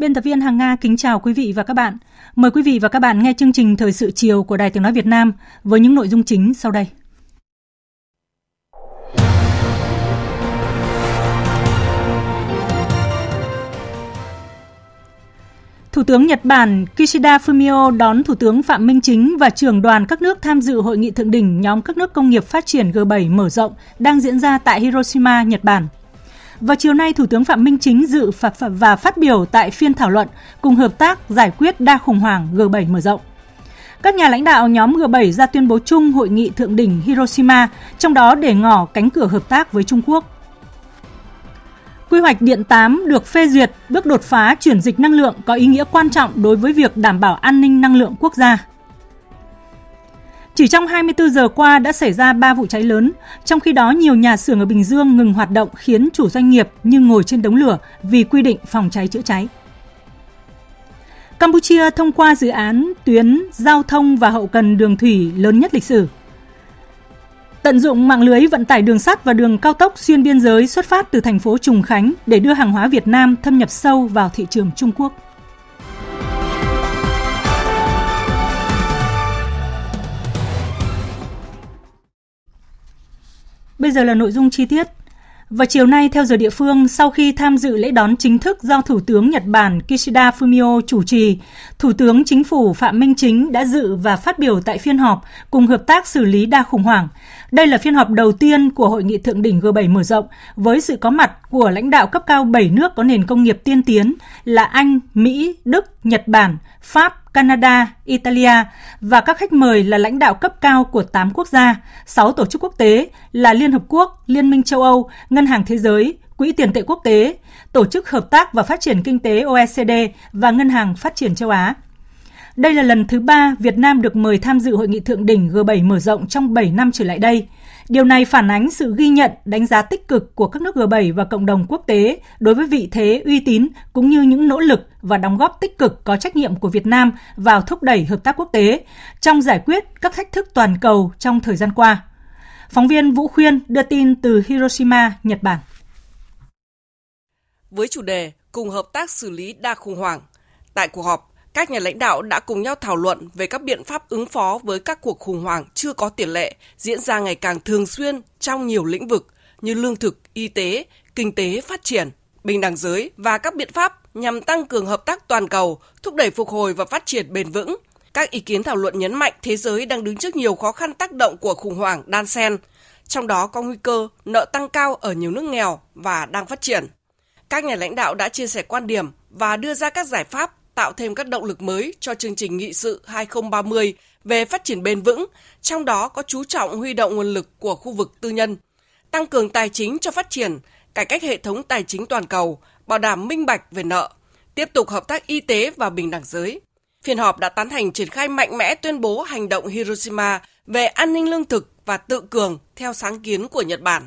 Biên tập viên Hằng Nga kính chào quý vị và các bạn. Mời quý vị và các bạn nghe chương trình Thời sự chiều của Đài Tiếng Nói Việt Nam với những nội dung chính sau đây. Thủ tướng Nhật Bản Kishida Fumio đón Thủ tướng Phạm Minh Chính và trưởng đoàn các nước tham dự hội nghị thượng đỉnh nhóm các nước công nghiệp phát triển G7 mở rộng đang diễn ra tại Hiroshima, Nhật Bản. Vào chiều nay, Thủ tướng Phạm Minh Chính dự và phát biểu tại phiên thảo luận cùng hợp tác giải quyết đa khủng hoảng G7 mở rộng. Các nhà lãnh đạo nhóm G7 ra tuyên bố chung hội nghị thượng đỉnh Hiroshima, trong đó để ngỏ cánh cửa hợp tác với Trung Quốc. Quy hoạch điện 8 được phê duyệt, bước đột phá chuyển dịch năng lượng có ý nghĩa quan trọng đối với việc đảm bảo an ninh năng lượng quốc gia. Chỉ trong 24 giờ qua đã xảy ra 3 vụ cháy lớn, trong khi đó nhiều nhà xưởng ở Bình Dương ngừng hoạt động khiến chủ doanh nghiệp như ngồi trên đống lửa vì quy định phòng cháy chữa cháy. Campuchia thông qua dự án tuyến giao thông và hậu cần đường thủy lớn nhất lịch sử. Tận dụng mạng lưới vận tải đường sắt và đường cao tốc xuyên biên giới xuất phát từ thành phố Trùng Khánh để đưa hàng hóa Việt Nam thâm nhập sâu vào thị trường Trung Quốc. Bây giờ là nội dung chi tiết. Vào chiều nay, theo giờ địa phương, sau khi tham dự lễ đón chính thức do Thủ tướng Nhật Bản Kishida Fumio chủ trì, Thủ tướng Chính phủ Phạm Minh Chính đã dự và phát biểu tại phiên họp cùng hợp tác xử lý đa khủng hoảng. Đây là phiên họp đầu tiên của Hội nghị Thượng đỉnh G7 mở rộng với sự có mặt của lãnh đạo cấp cao 7 nước có nền công nghiệp tiên tiến là Anh, Mỹ, Đức, Nhật Bản, Pháp, Canada, Italia và các khách mời là lãnh đạo cấp cao của 8 quốc gia, 6 tổ chức quốc tế là Liên Hợp Quốc, Liên minh châu Âu, Ngân hàng Thế giới, Quỹ tiền tệ quốc tế, Tổ chức Hợp tác và Phát triển Kinh tế OECD và Ngân hàng Phát triển châu Á. Đây là lần thứ ba Việt Nam được mời tham dự hội nghị thượng đỉnh G7 mở rộng trong 7 năm trở lại đây. Điều này phản ánh sự ghi nhận, đánh giá tích cực của các nước G7 và cộng đồng quốc tế đối với vị thế uy tín cũng như những nỗ lực và đóng góp tích cực có trách nhiệm của Việt Nam vào thúc đẩy hợp tác quốc tế trong giải quyết các thách thức toàn cầu trong thời gian qua. Phóng viên Vũ Khuyên đưa tin từ Hiroshima, Nhật Bản. Với chủ đề cùng hợp tác xử lý đa khủng hoảng, tại cuộc họp, các nhà lãnh đạo đã cùng nhau thảo luận về các biện pháp ứng phó với các cuộc khủng hoảng chưa có tiền lệ diễn ra ngày càng thường xuyên trong nhiều lĩnh vực như lương thực, y tế, kinh tế phát triển, bình đẳng giới và các biện pháp nhằm tăng cường hợp tác toàn cầu, thúc đẩy phục hồi và phát triển bền vững. Các ý kiến thảo luận nhấn mạnh thế giới đang đứng trước nhiều khó khăn tác động của khủng hoảng đan xen, trong đó có nguy cơ nợ tăng cao ở nhiều nước nghèo và đang phát triển. Các nhà lãnh đạo đã chia sẻ quan điểm và đưa ra các giải pháp tạo thêm các động lực mới cho chương trình nghị sự 2030 về phát triển bền vững, trong đó có chú trọng huy động nguồn lực của khu vực tư nhân, tăng cường tài chính cho phát triển, cải cách hệ thống tài chính toàn cầu, bảo đảm minh bạch về nợ, tiếp tục hợp tác y tế và bình đẳng giới. Phiên họp đã tán thành triển khai mạnh mẽ tuyên bố hành động Hiroshima về an ninh lương thực và tự cường theo sáng kiến của Nhật Bản.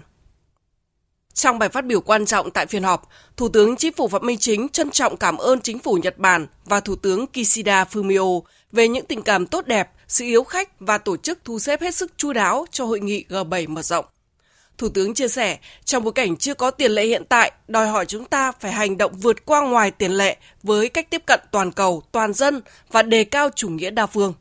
Trong bài phát biểu quan trọng tại phiên họp, Thủ tướng Chính phủ Phạm Minh Chính trân trọng cảm ơn Chính phủ Nhật Bản và Thủ tướng Kishida Fumio về những tình cảm tốt đẹp, sự yếu khách và tổ chức thu xếp hết sức chu đáo cho hội nghị G7 mở rộng. Thủ tướng chia sẻ, trong bối cảnh chưa có tiền lệ hiện tại, đòi hỏi chúng ta phải hành động vượt qua ngoài tiền lệ với cách tiếp cận toàn cầu, toàn dân và đề cao chủ nghĩa đa phương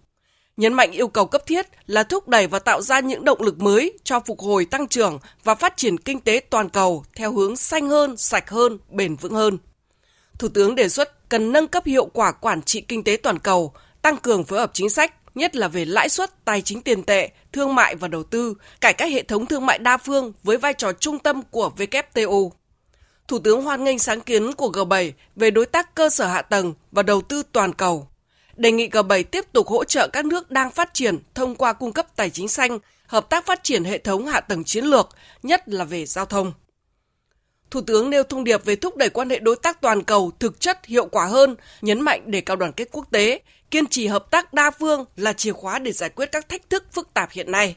nhấn mạnh yêu cầu cấp thiết là thúc đẩy và tạo ra những động lực mới cho phục hồi tăng trưởng và phát triển kinh tế toàn cầu theo hướng xanh hơn, sạch hơn, bền vững hơn. Thủ tướng đề xuất cần nâng cấp hiệu quả quản trị kinh tế toàn cầu, tăng cường phối hợp chính sách, nhất là về lãi suất, tài chính tiền tệ, thương mại và đầu tư, cải cách hệ thống thương mại đa phương với vai trò trung tâm của WTO. Thủ tướng hoan nghênh sáng kiến của G7 về đối tác cơ sở hạ tầng và đầu tư toàn cầu. Đề nghị G7 tiếp tục hỗ trợ các nước đang phát triển thông qua cung cấp tài chính xanh, hợp tác phát triển hệ thống hạ tầng chiến lược, nhất là về giao thông. Thủ tướng nêu thông điệp về thúc đẩy quan hệ đối tác toàn cầu thực chất hiệu quả hơn, nhấn mạnh để cao đoàn kết quốc tế, kiên trì hợp tác đa phương là chìa khóa để giải quyết các thách thức phức tạp hiện nay.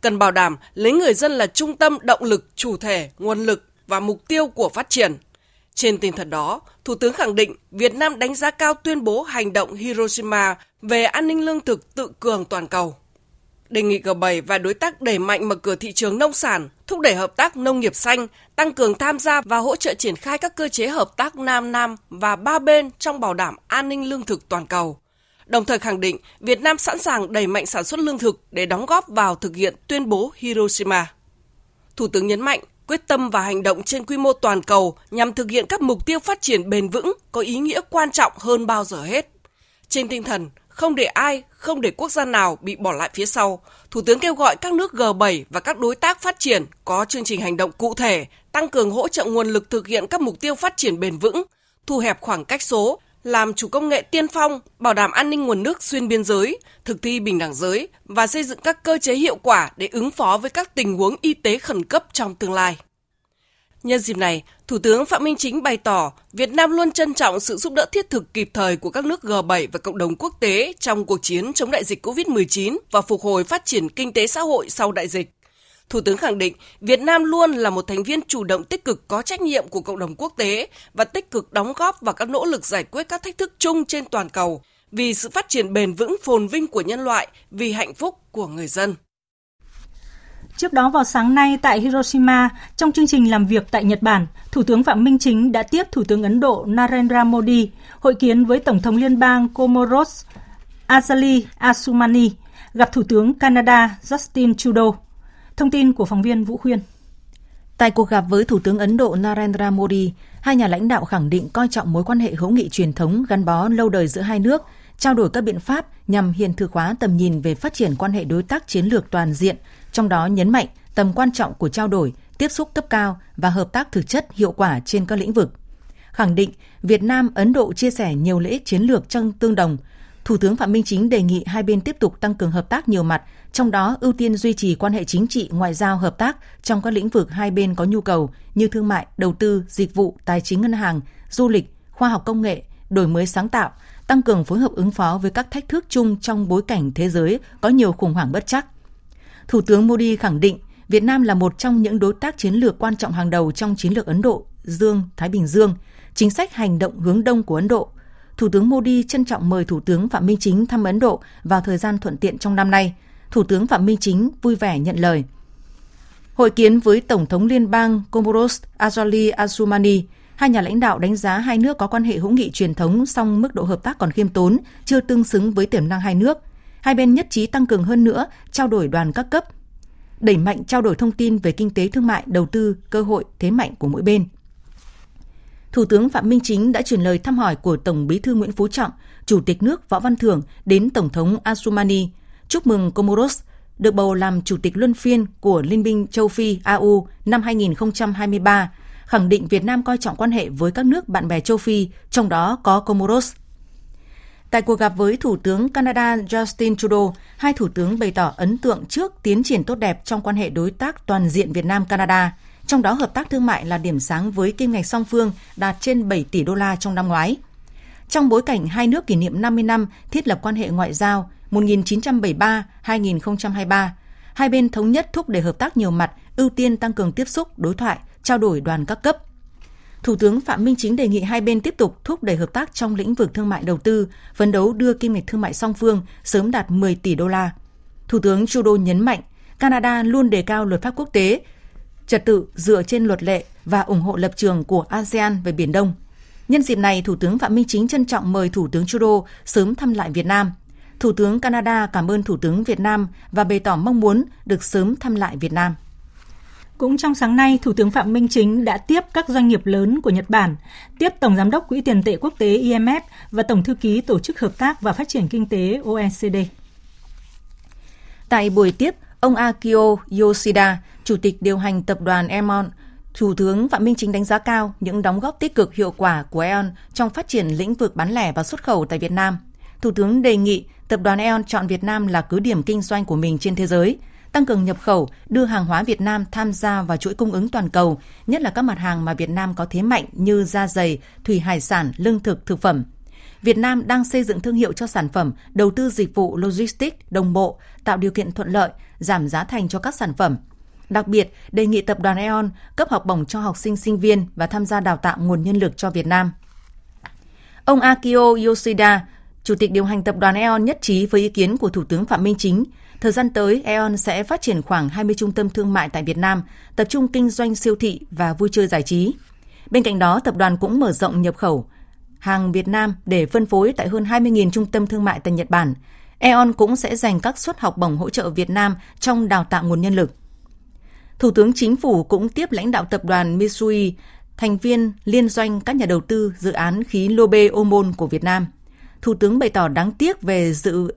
Cần bảo đảm lấy người dân là trung tâm động lực, chủ thể, nguồn lực và mục tiêu của phát triển. Trên tinh thần đó, Thủ tướng khẳng định Việt Nam đánh giá cao tuyên bố hành động Hiroshima về an ninh lương thực tự cường toàn cầu. Đề nghị G7 và đối tác đẩy mạnh mở cửa thị trường nông sản, thúc đẩy hợp tác nông nghiệp xanh, tăng cường tham gia và hỗ trợ triển khai các cơ chế hợp tác Nam-Nam và ba bên trong bảo đảm an ninh lương thực toàn cầu. Đồng thời khẳng định Việt Nam sẵn sàng đẩy mạnh sản xuất lương thực để đóng góp vào thực hiện tuyên bố Hiroshima. Thủ tướng nhấn mạnh quyết tâm và hành động trên quy mô toàn cầu nhằm thực hiện các mục tiêu phát triển bền vững có ý nghĩa quan trọng hơn bao giờ hết. Trên tinh thần không để ai, không để quốc gia nào bị bỏ lại phía sau, Thủ tướng kêu gọi các nước G7 và các đối tác phát triển có chương trình hành động cụ thể, tăng cường hỗ trợ nguồn lực thực hiện các mục tiêu phát triển bền vững, thu hẹp khoảng cách số, làm chủ công nghệ tiên phong, bảo đảm an ninh nguồn nước xuyên biên giới, thực thi bình đẳng giới và xây dựng các cơ chế hiệu quả để ứng phó với các tình huống y tế khẩn cấp trong tương lai. Nhân dịp này, Thủ tướng Phạm Minh Chính bày tỏ Việt Nam luôn trân trọng sự giúp đỡ thiết thực kịp thời của các nước G7 và cộng đồng quốc tế trong cuộc chiến chống đại dịch COVID-19 và phục hồi phát triển kinh tế xã hội sau đại dịch. Thủ tướng khẳng định Việt Nam luôn là một thành viên chủ động tích cực có trách nhiệm của cộng đồng quốc tế và tích cực đóng góp vào các nỗ lực giải quyết các thách thức chung trên toàn cầu vì sự phát triển bền vững phồn vinh của nhân loại, vì hạnh phúc của người dân. Trước đó vào sáng nay tại Hiroshima, trong chương trình làm việc tại Nhật Bản, Thủ tướng Phạm Minh Chính đã tiếp Thủ tướng Ấn Độ Narendra Modi hội kiến với Tổng thống Liên bang Comoros Azali Assoumani, gặp Thủ tướng Canada Justin Trudeau. Thông tin của phóng viên Vũ Khuyên. Tại cuộc gặp với Thủ tướng Ấn Độ Narendra Modi, hai nhà lãnh đạo khẳng định coi trọng mối quan hệ hữu nghị truyền thống gắn bó lâu đời giữa hai nước, trao đổi các biện pháp nhằm hiện thực hóa tầm nhìn về phát triển quan hệ đối tác chiến lược toàn diện, trong đó nhấn mạnh tầm quan trọng của trao đổi, tiếp xúc cấp cao và hợp tác thực chất hiệu quả trên các lĩnh vực. Khẳng định Việt Nam, Ấn Độ chia sẻ nhiều lợi ích chiến lược trong tương đồng, Thủ tướng Phạm Minh Chính đề nghị hai bên tiếp tục tăng cường hợp tác nhiều mặt, trong đó ưu tiên duy trì quan hệ chính trị, ngoại giao hợp tác trong các lĩnh vực hai bên có nhu cầu như thương mại, đầu tư, dịch vụ, tài chính ngân hàng, du lịch, khoa học công nghệ, đổi mới sáng tạo, tăng cường phối hợp ứng phó với các thách thức chung trong bối cảnh thế giới có nhiều khủng hoảng bất chắc. Thủ tướng Modi khẳng định Việt Nam là một trong những đối tác chiến lược quan trọng hàng đầu trong chiến lược Ấn Độ, Dương, Thái Bình Dương, chính sách hành động hướng đông của Ấn Độ. Thủ tướng Modi trân trọng mời Thủ tướng Phạm Minh Chính thăm Ấn Độ vào thời gian thuận tiện trong năm nay. Thủ tướng Phạm Minh Chính vui vẻ nhận lời. Hội kiến với Tổng thống Liên bang Comoros Azali Assoumani, hai nhà lãnh đạo đánh giá hai nước có quan hệ hữu nghị truyền thống song mức độ hợp tác còn khiêm tốn, chưa tương xứng với tiềm năng hai nước. Hai bên nhất trí tăng cường hơn nữa trao đổi đoàn các cấp, đẩy mạnh trao đổi thông tin về kinh tế thương mại, đầu tư, cơ hội, thế mạnh của mỗi bên. Thủ tướng Phạm Minh Chính đã truyền lời thăm hỏi của Tổng Bí thư Nguyễn Phú Trọng, Chủ tịch nước Võ Văn Thưởng đến Tổng thống Assoumani, chúc mừng Comoros được bầu làm Chủ tịch luân phiên của Liên minh châu Phi AU năm 2023, khẳng định Việt Nam coi trọng quan hệ với các nước bạn bè châu Phi, trong đó có Comoros. Tại cuộc gặp với Thủ tướng Canada Justin Trudeau, hai thủ tướng bày tỏ ấn tượng trước tiến triển tốt đẹp trong quan hệ đối tác toàn diện Việt Nam-Canada, trong đó hợp tác thương mại là điểm sáng với kim ngạch song phương đạt trên 7 tỷ đô la trong năm ngoái. Trong bối cảnh hai nước kỷ niệm 50 năm thiết lập quan hệ ngoại giao 1973-2023, hai bên thống nhất thúc đẩy hợp tác nhiều mặt, ưu tiên tăng cường tiếp xúc, đối thoại, trao đổi đoàn các cấp. Thủ tướng Phạm Minh Chính đề nghị hai bên tiếp tục thúc đẩy hợp tác trong lĩnh vực thương mại đầu tư, phấn đấu đưa kim ngạch thương mại song phương sớm đạt 10 tỷ đô la. Thủ tướng Trudeau nhấn mạnh, Canada luôn đề cao luật pháp quốc tế, trật tự dựa trên luật lệ và ủng hộ lập trường của ASEAN về Biển Đông. Nhân dịp này, Thủ tướng Phạm Minh Chính trân trọng mời Thủ tướng Trudeau sớm thăm lại Việt Nam. Thủ tướng Canada cảm ơn Thủ tướng Việt Nam và bày tỏ mong muốn được sớm thăm lại Việt Nam. Cũng trong sáng nay, Thủ tướng Phạm Minh Chính đã tiếp các doanh nghiệp lớn của Nhật Bản, tiếp Tổng Giám đốc Quỹ tiền tệ quốc tế IMF và Tổng thư ký Tổ chức Hợp tác và Phát triển Kinh tế OECD. Tại buổi tiếp, ông Akio Yoshida, Chủ tịch điều hành tập đoàn Emon, Thủ tướng Phạm Minh Chính đánh giá cao những đóng góp tích cực hiệu quả của E.ON trong phát triển lĩnh vực bán lẻ và xuất khẩu tại Việt Nam. Thủ tướng đề nghị tập đoàn E.ON chọn Việt Nam là cứ điểm kinh doanh của mình trên thế giới, tăng cường nhập khẩu, đưa hàng hóa Việt Nam tham gia vào chuỗi cung ứng toàn cầu, nhất là các mặt hàng mà Việt Nam có thế mạnh như da dày, thủy hải sản, lương thực, thực phẩm. Việt Nam đang xây dựng thương hiệu cho sản phẩm, đầu tư dịch vụ logistics đồng bộ, tạo điều kiện thuận lợi, giảm giá thành cho các sản phẩm. Đặc biệt, đề nghị tập đoàn E.ON cấp học bổng cho học sinh sinh viên và tham gia đào tạo nguồn nhân lực cho Việt Nam. Ông Akio Yoshida, Chủ tịch điều hành tập đoàn E.ON nhất trí với ý kiến của Thủ tướng Phạm Minh Chính. Thời gian tới, E.ON sẽ phát triển khoảng 20 trung tâm thương mại tại Việt Nam, tập trung kinh doanh siêu thị và vui chơi giải trí. Bên cạnh đó, tập đoàn cũng mở rộng nhập khẩu hàng Việt Nam để phân phối tại hơn 20.000 trung tâm thương mại tại Nhật Bản. E.ON cũng sẽ dành các suất học bổng hỗ trợ Việt Nam trong đào tạo nguồn nhân lực. Thủ tướng Chính phủ cũng tiếp lãnh đạo tập đoàn Mitsui, thành viên liên doanh các nhà đầu tư dự án khí Lobe Omon của Việt Nam. Thủ tướng bày tỏ đáng tiếc về dự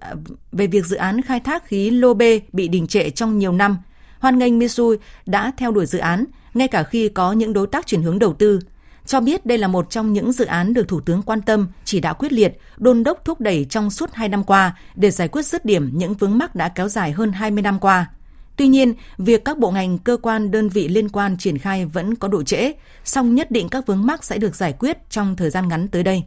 về việc dự án khai thác khí Lô B bị đình trệ trong nhiều năm. Hoan nghênh Mitsui đã theo đuổi dự án, ngay cả khi có những đối tác chuyển hướng đầu tư. Cho biết đây là một trong những dự án được Thủ tướng quan tâm, chỉ đạo quyết liệt, đôn đốc thúc đẩy trong suốt hai năm qua để giải quyết dứt điểm những vướng mắc đã kéo dài hơn 20 năm qua. Tuy nhiên, việc các bộ ngành, cơ quan, đơn vị liên quan triển khai vẫn có độ trễ, song nhất định các vướng mắc sẽ được giải quyết trong thời gian ngắn tới đây.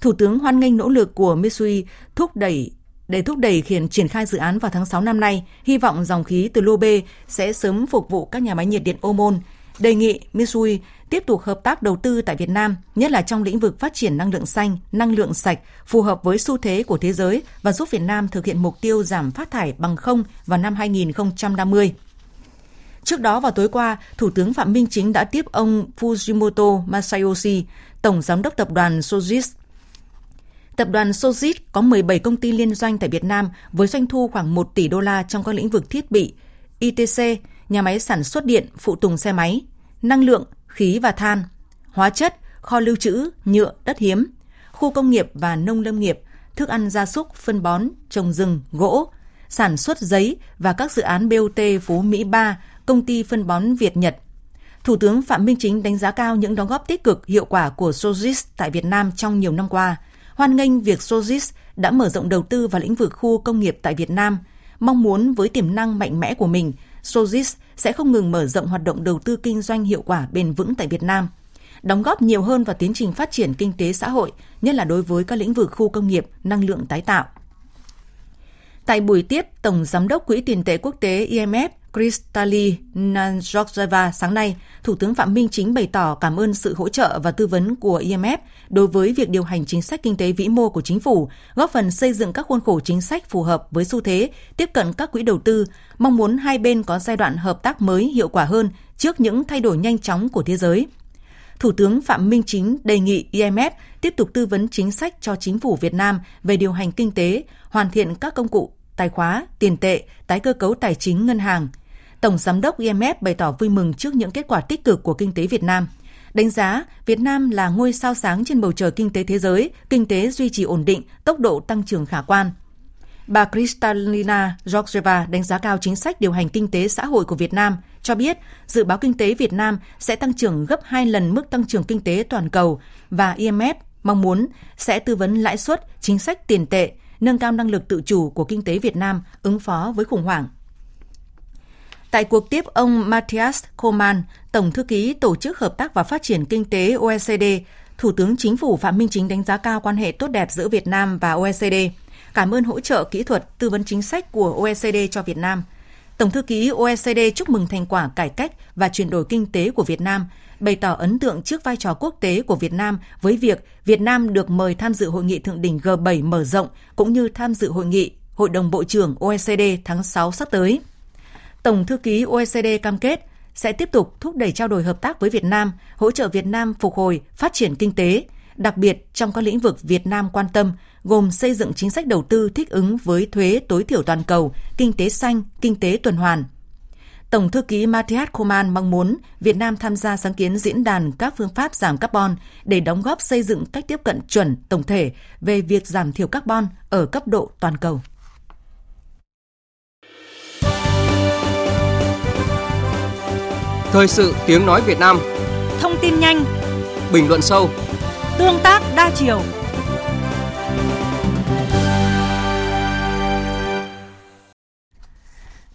Thủ tướng hoan nghênh nỗ lực của Mitsui thúc đẩy để thúc đẩy khiển triển khai dự án vào tháng 6 năm nay, hy vọng dòng khí từ lô B sẽ sớm phục vụ các nhà máy nhiệt điện Omon. Đề nghị Mitsui tiếp tục hợp tác đầu tư tại Việt Nam, nhất là trong lĩnh vực phát triển năng lượng xanh, năng lượng sạch, phù hợp với xu thế của thế giới và giúp Việt Nam thực hiện mục tiêu giảm phát thải bằng không vào năm 2050. Trước đó vào tối qua, Thủ tướng Phạm Minh Chính đã tiếp ông Fujimoto Masayoshi, Tổng Giám đốc Tập đoàn Sojitz. Tập đoàn Sojit có 17 công ty liên doanh tại Việt Nam với doanh thu khoảng 1 tỷ đô la trong các lĩnh vực thiết bị, ITC, nhà máy sản xuất điện, phụ tùng xe máy, năng lượng, khí và than, hóa chất, kho lưu trữ, nhựa, đất hiếm, khu công nghiệp và nông lâm nghiệp, thức ăn gia súc, phân bón, trồng rừng, gỗ, sản xuất giấy và các dự án BOT Phú Mỹ 3, công ty phân bón Việt Nhật. Thủ tướng Phạm Minh Chính đánh giá cao những đóng góp tích cực hiệu quả của Sojis tại Việt Nam trong nhiều năm qua, hoan nghênh việc Sojis đã mở rộng đầu tư vào lĩnh vực khu công nghiệp tại Việt Nam, mong muốn với tiềm năng mạnh mẽ của mình, Sojis sẽ không ngừng mở rộng hoạt động đầu tư kinh doanh hiệu quả bền vững tại Việt Nam, đóng góp nhiều hơn vào tiến trình phát triển kinh tế xã hội, nhất là đối với các lĩnh vực khu công nghiệp, năng lượng tái tạo. Tại buổi tiếp, Tổng Giám đốc Quỹ tiền tệ quốc tế IMF Kristali Georgieva sáng nay, Thủ tướng Phạm Minh Chính bày tỏ cảm ơn sự hỗ trợ và tư vấn của IMF đối với việc điều hành chính sách kinh tế vĩ mô của chính phủ, góp phần xây dựng các khuôn khổ chính sách phù hợp với xu thế, tiếp cận các quỹ đầu tư, mong muốn hai bên có giai đoạn hợp tác mới hiệu quả hơn trước những thay đổi nhanh chóng của thế giới. Thủ tướng Phạm Minh Chính đề nghị IMF tiếp tục tư vấn chính sách cho chính phủ Việt Nam về điều hành kinh tế, hoàn thiện các công cụ tài khóa, tiền tệ, tái cơ cấu tài chính ngân hàng. Tổng giám đốc IMF bày tỏ vui mừng trước những kết quả tích cực của kinh tế Việt Nam. Đánh giá Việt Nam là ngôi sao sáng trên bầu trời kinh tế thế giới, kinh tế duy trì ổn định, tốc độ tăng trưởng khả quan. Bà Kristalina Georgieva đánh giá cao chính sách điều hành kinh tế xã hội của Việt Nam, cho biết dự báo kinh tế Việt Nam sẽ tăng trưởng gấp 2 lần mức tăng trưởng kinh tế toàn cầu và IMF mong muốn sẽ tư vấn lãi suất, chính sách tiền tệ, nâng cao năng lực tự chủ của kinh tế Việt Nam ứng phó với khủng hoảng. Tại cuộc tiếp ông Matthias Koman, Tổng thư ký Tổ chức Hợp tác và Phát triển Kinh tế OECD, Thủ tướng Chính phủ Phạm Minh Chính đánh giá cao quan hệ tốt đẹp giữa Việt Nam và OECD. Cảm ơn hỗ trợ kỹ thuật, tư vấn chính sách của OECD cho Việt Nam. Tổng thư ký OECD chúc mừng thành quả cải cách và chuyển đổi kinh tế của Việt Nam, bày tỏ ấn tượng trước vai trò quốc tế của Việt Nam với việc Việt Nam được mời tham dự hội nghị thượng đỉnh G7 mở rộng cũng như tham dự hội nghị Hội đồng Bộ trưởng OECD tháng 6 sắp tới. Tổng thư ký OECD cam kết sẽ tiếp tục thúc đẩy trao đổi hợp tác với Việt Nam, hỗ trợ Việt Nam phục hồi, phát triển kinh tế, đặc biệt trong các lĩnh vực Việt Nam quan tâm, gồm xây dựng chính sách đầu tư thích ứng với thuế tối thiểu toàn cầu, kinh tế xanh, kinh tế tuần hoàn. Tổng thư ký Matthias Koman mong muốn Việt Nam tham gia sáng kiến diễn đàn các phương pháp giảm carbon để đóng góp xây dựng cách tiếp cận chuẩn tổng thể về việc giảm thiểu carbon ở cấp độ toàn cầu. Thời sự tiếng nói Việt Nam Thông tin nhanh Bình luận sâu Tương tác đa chiều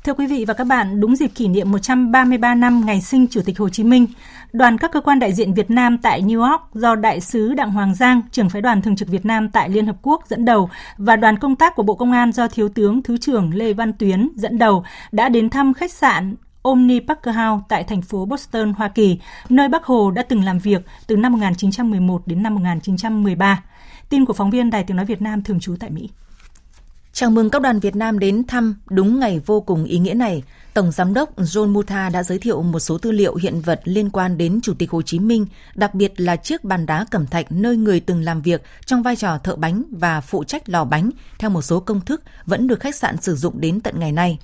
Thưa quý vị và các bạn, đúng dịp kỷ niệm 133 năm ngày sinh Chủ tịch Hồ Chí Minh, đoàn các cơ quan đại diện Việt Nam tại New York do Đại sứ Đặng Hoàng Giang, trưởng phái đoàn thường trực Việt Nam tại Liên Hợp Quốc dẫn đầu và đoàn công tác của Bộ Công an do Thiếu tướng Thứ trưởng Lê Văn Tuyến dẫn đầu đã đến thăm khách sạn Omni Parker House tại thành phố Boston, Hoa Kỳ, nơi Bác Hồ đã từng làm việc từ năm 1911 đến năm 1913. Tin của phóng viên Đài Tiếng Nói Việt Nam thường trú tại Mỹ. Chào mừng các đoàn Việt Nam đến thăm đúng ngày vô cùng ý nghĩa này. Tổng Giám đốc John Muta đã giới thiệu một số tư liệu hiện vật liên quan đến Chủ tịch Hồ Chí Minh, đặc biệt là chiếc bàn đá cẩm thạch nơi người từng làm việc trong vai trò thợ bánh và phụ trách lò bánh theo một số công thức vẫn được khách sạn sử dụng đến tận ngày nay.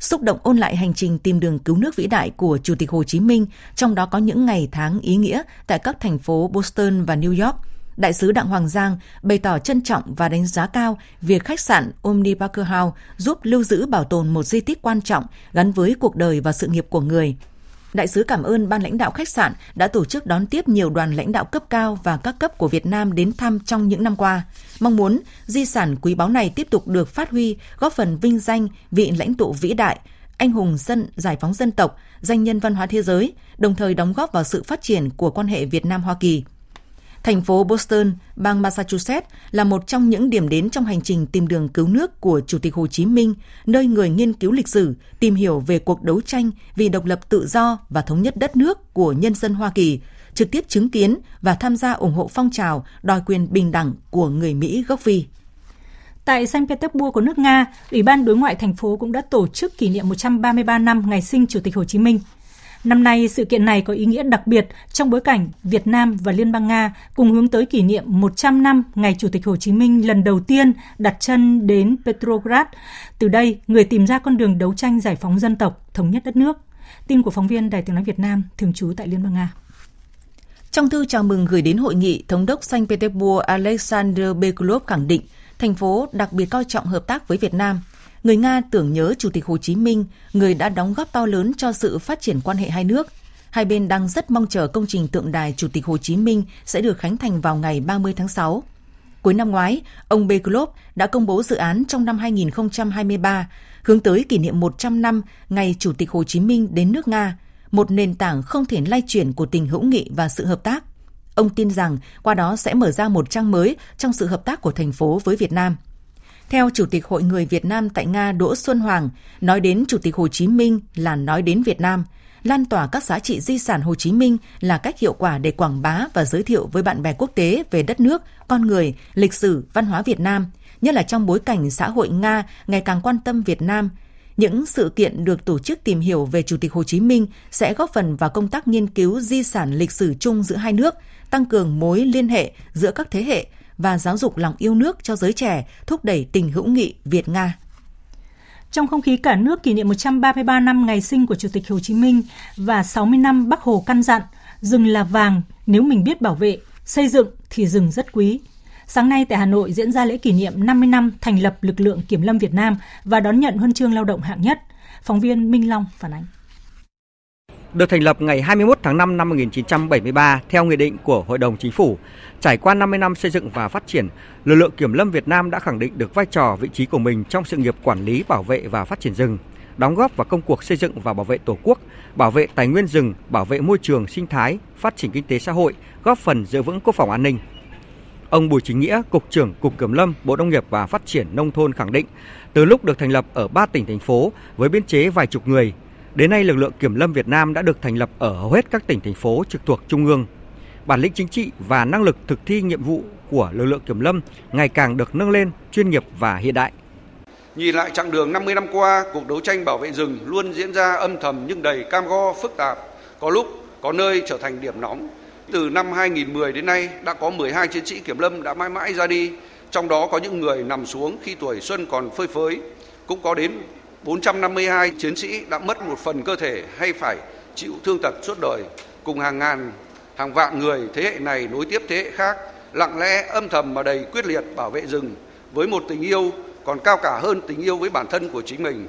Xúc động ôn lại hành trình tìm đường cứu nước vĩ đại của Chủ tịch Hồ Chí Minh, trong đó có những ngày tháng ý nghĩa tại các thành phố Boston và New York – Đại sứ Đặng Hoàng Giang bày tỏ trân trọng và đánh giá cao việc khách sạn Omni Parker House giúp lưu giữ bảo tồn một di tích quan trọng gắn với cuộc đời và sự nghiệp của người. Đại sứ cảm ơn ban lãnh đạo khách sạn đã tổ chức đón tiếp nhiều đoàn lãnh đạo cấp cao và các cấp của Việt Nam đến thăm trong những năm qua. Mong muốn di sản quý báu này tiếp tục được phát huy, góp phần vinh danh vị lãnh tụ vĩ đại, anh hùng dân giải phóng dân tộc, danh nhân văn hóa thế giới, đồng thời đóng góp vào sự phát triển của quan hệ Việt Nam Hoa Kỳ. Thành phố Boston, bang Massachusetts là một trong những điểm đến trong hành trình tìm đường cứu nước của Chủ tịch Hồ Chí Minh, nơi người nghiên cứu lịch sử, tìm hiểu về cuộc đấu tranh vì độc lập tự do và thống nhất đất nước của nhân dân Hoa Kỳ, trực tiếp chứng kiến và tham gia ủng hộ phong trào đòi quyền bình đẳng của người Mỹ gốc Phi. Tại Saint Petersburg của nước Nga, Ủy ban đối ngoại thành phố cũng đã tổ chức kỷ niệm 133 năm ngày sinh Chủ tịch Hồ Chí Minh – Năm nay, sự kiện này có ý nghĩa đặc biệt trong bối cảnh Việt Nam và Liên bang Nga cùng hướng tới kỷ niệm 100 năm ngày Chủ tịch Hồ Chí Minh lần đầu tiên đặt chân đến Petrograd. Từ đây, người tìm ra con đường đấu tranh giải phóng dân tộc, thống nhất đất nước. Tin của phóng viên Đài tiếng nói Việt Nam thường trú tại Liên bang Nga. Trong thư chào mừng gửi đến hội nghị, Thống đốc Saint Petersburg Alexander Beklov khẳng định thành phố đặc biệt coi trọng hợp tác với Việt Nam – người Nga tưởng nhớ Chủ tịch Hồ Chí Minh, người đã đóng góp to lớn cho sự phát triển quan hệ hai nước. Hai bên đang rất mong chờ công trình tượng đài Chủ tịch Hồ Chí Minh sẽ được khánh thành vào ngày 30 tháng 6. Cuối năm ngoái, ông Beglov đã công bố dự án trong năm 2023 hướng tới kỷ niệm 100 năm ngày Chủ tịch Hồ Chí Minh đến nước Nga, một nền tảng không thể lay chuyển của tình hữu nghị và sự hợp tác. Ông tin rằng qua đó sẽ mở ra một trang mới trong sự hợp tác của thành phố với Việt Nam – theo Chủ tịch Hội người Việt Nam tại Nga Đỗ Xuân Hoàng, nói đến Chủ tịch Hồ Chí Minh là nói đến Việt Nam. Lan tỏa các giá trị di sản Hồ Chí Minh là cách hiệu quả để quảng bá và giới thiệu với bạn bè quốc tế về đất nước, con người, lịch sử, văn hóa Việt Nam, nhất là trong bối cảnh xã hội Nga ngày càng quan tâm Việt Nam. Những sự kiện được tổ chức tìm hiểu về Chủ tịch Hồ Chí Minh sẽ góp phần vào công tác nghiên cứu di sản lịch sử chung giữa hai nước, tăng cường mối liên hệ giữa các thế hệ, và giáo dục lòng yêu nước cho giới trẻ, thúc đẩy tình hữu nghị Việt-Nga. Trong không khí cả nước kỷ niệm 133 năm ngày sinh của Chủ tịch Hồ Chí Minh và 60 năm Bắc Hồ căn dặn, rừng là vàng nếu mình biết bảo vệ, xây dựng thì rừng rất quý. Sáng nay tại Hà Nội diễn ra lễ kỷ niệm 50 năm thành lập lực lượng Kiểm lâm Việt Nam và đón nhận huân chương lao động hạng nhất. Phóng viên Minh Long phản ánh được thành lập ngày 21 tháng 5 năm 1973 theo nghị định của Hội đồng Chính phủ. Trải qua 50 năm xây dựng và phát triển, lực lượng kiểm lâm Việt Nam đã khẳng định được vai trò vị trí của mình trong sự nghiệp quản lý, bảo vệ và phát triển rừng, đóng góp vào công cuộc xây dựng và bảo vệ Tổ quốc, bảo vệ tài nguyên rừng, bảo vệ môi trường sinh thái, phát triển kinh tế xã hội, góp phần giữ vững quốc phòng an ninh. Ông Bùi Chính Nghĩa, Cục trưởng Cục Kiểm lâm, Bộ Nông nghiệp và Phát triển Nông thôn khẳng định, từ lúc được thành lập ở ba tỉnh, thành phố với biên chế vài chục người, Đến nay, lực lượng kiểm lâm Việt Nam đã được thành lập ở hầu hết các tỉnh, thành phố trực thuộc Trung ương. Bản lĩnh chính trị và năng lực thực thi nhiệm vụ của lực lượng kiểm lâm ngày càng được nâng lên, chuyên nghiệp và hiện đại. Nhìn lại chặng đường 50 năm qua, cuộc đấu tranh bảo vệ rừng luôn diễn ra âm thầm nhưng đầy cam go, phức tạp. Có lúc, có nơi trở thành điểm nóng. Từ năm 2010 đến nay, đã có 12 chiến sĩ kiểm lâm đã mãi mãi ra đi, trong đó có những người nằm xuống khi tuổi xuân còn phơi phới, cũng có đến 452 chiến sĩ đã mất một phần cơ thể hay phải chịu thương tật suốt đời, cùng hàng ngàn, hàng vạn người thế hệ này nối tiếp thế hệ khác, lặng lẽ, âm thầm mà đầy quyết liệt bảo vệ rừng với một tình yêu còn cao cả hơn tình yêu với bản thân của chính mình.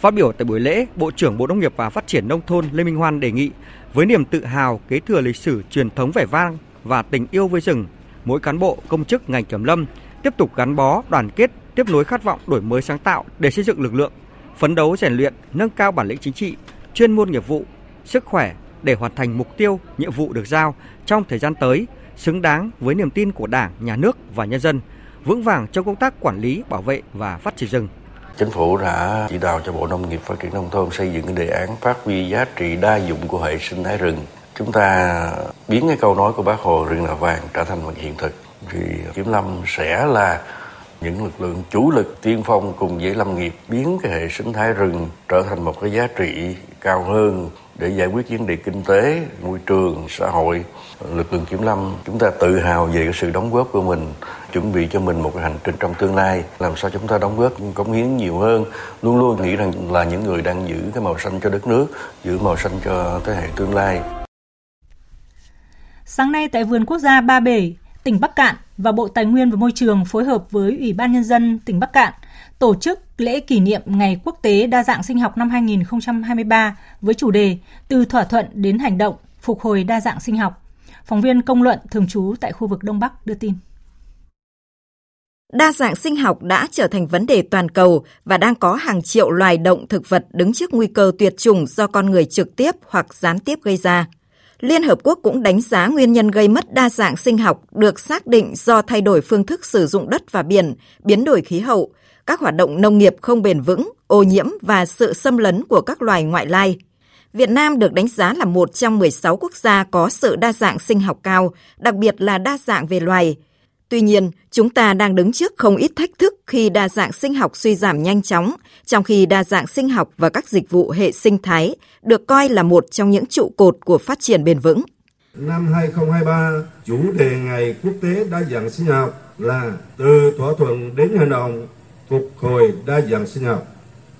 Phát biểu tại buổi lễ, Bộ trưởng Bộ Nông nghiệp và Phát triển Nông thôn Lê Minh Hoan đề nghị với niềm tự hào kế thừa lịch sử truyền thống vẻ vang và tình yêu với rừng, mỗi cán bộ, công chức ngành kiểm lâm tiếp tục gắn bó, đoàn kết, tiếp nối khát vọng đổi mới sáng tạo để xây dựng lực lượng, phấn đấu rèn luyện, nâng cao bản lĩnh chính trị, chuyên môn nghiệp vụ, sức khỏe để hoàn thành mục tiêu, nhiệm vụ được giao trong thời gian tới, xứng đáng với niềm tin của Đảng, Nhà nước và nhân dân, vững vàng trong công tác quản lý, bảo vệ và phát triển rừng. Chính phủ đã chỉ đạo cho Bộ Nông nghiệp Phát triển Nông thôn xây dựng cái đề án phát huy giá trị đa dụng của hệ sinh thái rừng. Chúng ta biến cái câu nói của bác Hồ rừng là vàng trở thành một hiện thực. Thì Kiểm Lâm sẽ là những lực lượng chủ lực tiên phong cùng với lâm nghiệp biến cái hệ sinh thái rừng trở thành một cái giá trị cao hơn để giải quyết vấn đề kinh tế, môi trường, xã hội. Lực lượng kiểm lâm chúng ta tự hào về cái sự đóng góp của mình, chuẩn bị cho mình một cái hành trình trong tương lai, làm sao chúng ta đóng góp cống hiến nhiều hơn, luôn luôn nghĩ rằng là những người đang giữ cái màu xanh cho đất nước, giữ màu xanh cho thế hệ tương lai. Sáng nay tại vườn quốc gia Ba Bể, tỉnh Bắc Cạn và Bộ Tài nguyên và Môi trường phối hợp với Ủy ban Nhân dân tỉnh Bắc Cạn tổ chức lễ kỷ niệm Ngày Quốc tế Đa dạng sinh học năm 2023 với chủ đề Từ thỏa thuận đến hành động, phục hồi đa dạng sinh học. Phóng viên công luận thường trú tại khu vực Đông Bắc đưa tin. Đa dạng sinh học đã trở thành vấn đề toàn cầu và đang có hàng triệu loài động thực vật đứng trước nguy cơ tuyệt chủng do con người trực tiếp hoặc gián tiếp gây ra. Liên Hợp Quốc cũng đánh giá nguyên nhân gây mất đa dạng sinh học được xác định do thay đổi phương thức sử dụng đất và biển, biến đổi khí hậu, các hoạt động nông nghiệp không bền vững, ô nhiễm và sự xâm lấn của các loài ngoại lai. Việt Nam được đánh giá là một trong 16 quốc gia có sự đa dạng sinh học cao, đặc biệt là đa dạng về loài. Tuy nhiên, chúng ta đang đứng trước không ít thách thức khi đa dạng sinh học suy giảm nhanh chóng, trong khi đa dạng sinh học và các dịch vụ hệ sinh thái được coi là một trong những trụ cột của phát triển bền vững. Năm 2023, chủ đề Ngày Quốc tế Đa dạng sinh học là từ thỏa thuận đến hành động phục hồi đa dạng sinh học